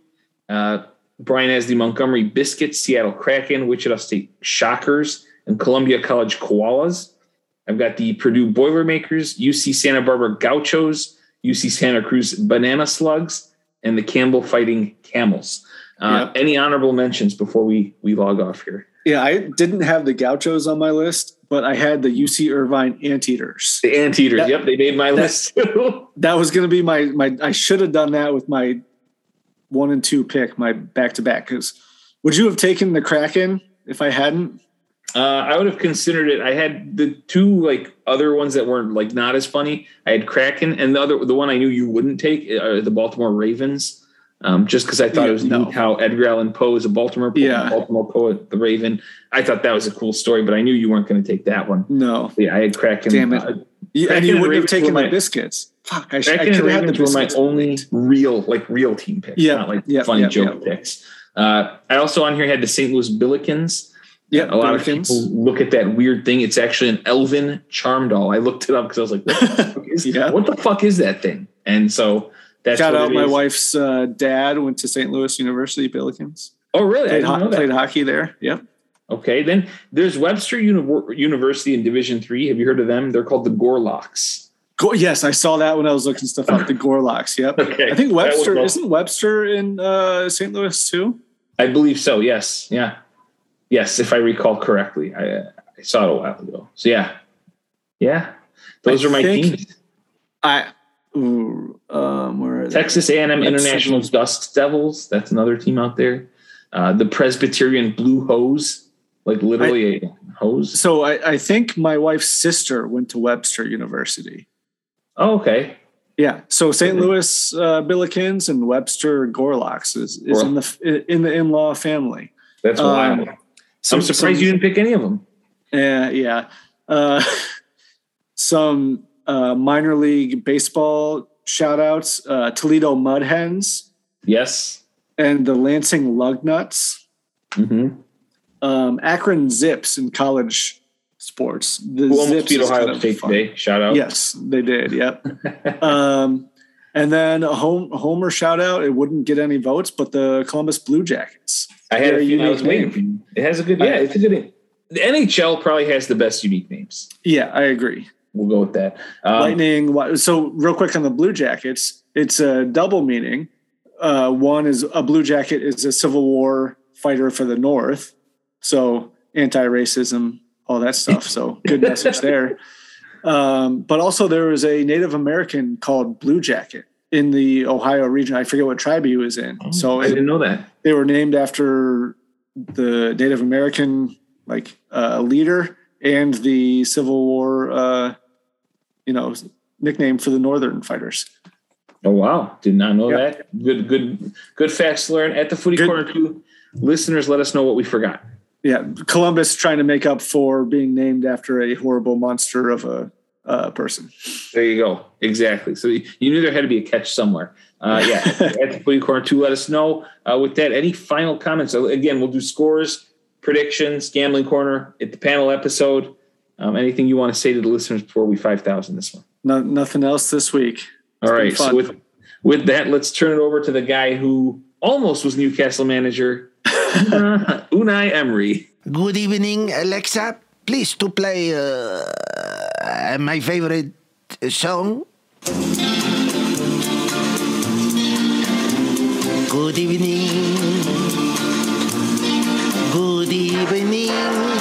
uh, Brian has the Montgomery Biscuits, Seattle Kraken, Wichita State Shockers, and Columbia College Koalas. I've got the Purdue Boilermakers, UC Santa Barbara Gauchos, UC Santa Cruz Banana Slugs, and the Campbell Fighting Camels. Uh, Yep. Any honorable mentions before we we log off here? Yeah, I didn't have the Gauchos on my list, but I had the UC Irvine Anteaters. The Anteaters. That- yep, they made my that- list too. (laughs) That was going to be my my. I should have done that with my one and two pick, my back to back. Because would you have taken the Kraken if I hadn't? Uh, I would have considered it. I had the two like other ones that weren't like not as funny. I had Kraken, and the other the one I knew you wouldn't take are the Baltimore Ravens. Um, just because I thought Yeah, it was no. neat how Edgar Allan Poe is a Baltimore poet, Yeah. Baltimore poet, the Raven. I thought that was a cool story, but I knew you weren't going to take that one. No. Yeah, I had Kraken. Damn it. Uh, Kraken and you wouldn't have taken my- biscuits. Fuck, I, sh- I Kraken could and have had the Ravens were my only real like real team picks, Yeah, not like yeah, funny yeah, joke yeah. picks. Uh, I also on here had the St. Louis Billikens. Yeah, a lot of people look at that weird thing. It's actually an elven charm doll. I looked it up because I was like, what the, (laughs) fuck is, Yeah. what the fuck is that thing? And so that's Shout what out my is. wife's uh, dad went to St. Louis University Billikens. Oh, really? I Played, ho- know that. played hockey there. Yep. Okay, then there's Webster Univ- University in Division Three. Have you heard of them? They're called the Gorloks. Go- yes, I saw that when I was looking stuff up. The Gorloks. Yep. (laughs) Okay, I think Webster isn't Webster in uh, St. Louis too. I believe so. Yes. Yeah. Yes, if I recall correctly, I, I saw it a while ago. So yeah, yeah. Those I are my teams. I ooh, um, where are? Texas A&M International Dustdevils. That's another team out there. Uh, the Presbyterian Blue Hose, like literally a hose. So I, I think my wife's sister went to Webster University. Oh, okay. Yeah. So St. Louis uh, Billikens and Webster Gorloks is, is in the in the in law family. That's Um, wild. I'm surprised some- you didn't pick any of them. Yeah, yeah. Uh, (laughs) some uh, minor league baseball shout outs uh, Toledo Mud Hens Yes. and the Lansing Lugnuts, hmm um, Akron Zips in college sports. The Who almost Zips beat Ohio kind of State fun. today? Shout out. Yes, they did. Yep. (laughs) um, and then a home, Homer shout out. It wouldn't get any votes, but the Columbus Blue Jackets. I had a feeling I was unique waiting name. for you. It has a good, yeah, it's a good name. The NHL probably has the best unique names. Yeah, I agree. We'll go with that. Um, Lightning. So real quick on the Blue Jackets, it's a double meaning. Uh, one is a Blue Jacket is a Civil War fighter for the North, so anti-racism, all that stuff. So good message (laughs) there. Um, but also there was a Native American called Blue Jacket in the Ohio region. I forget what tribe he was in. Oh, so I it, didn't know that. They were named after the Native American like uh, leader and the Civil War, uh, you know, nickname for the Northern fighters. Oh wow, did not know Yeah. that. Good, good, good facts to learn at the Footy Good. Corner too. Listeners, let us know what we forgot. Yeah, Columbus trying to make up for being named after a horrible monster of a uh, person. There you go. Exactly. So you knew there had to be a catch somewhere. Uh, yeah, (laughs) at the Footy Corner too. Let us know. Uh, with that, any final comments? So again, we'll do scores, predictions, gambling corner at the panel episode. Um, anything you want to say to the listeners before we five thousand this one? No, nothing else this week. All been right. So with with that, let's turn it over to the guy who almost was Newcastle manager, uh, (laughs) Unai Emery. Good evening, Alexa. Please to play uh, my favorite song. Good evening. Good evening.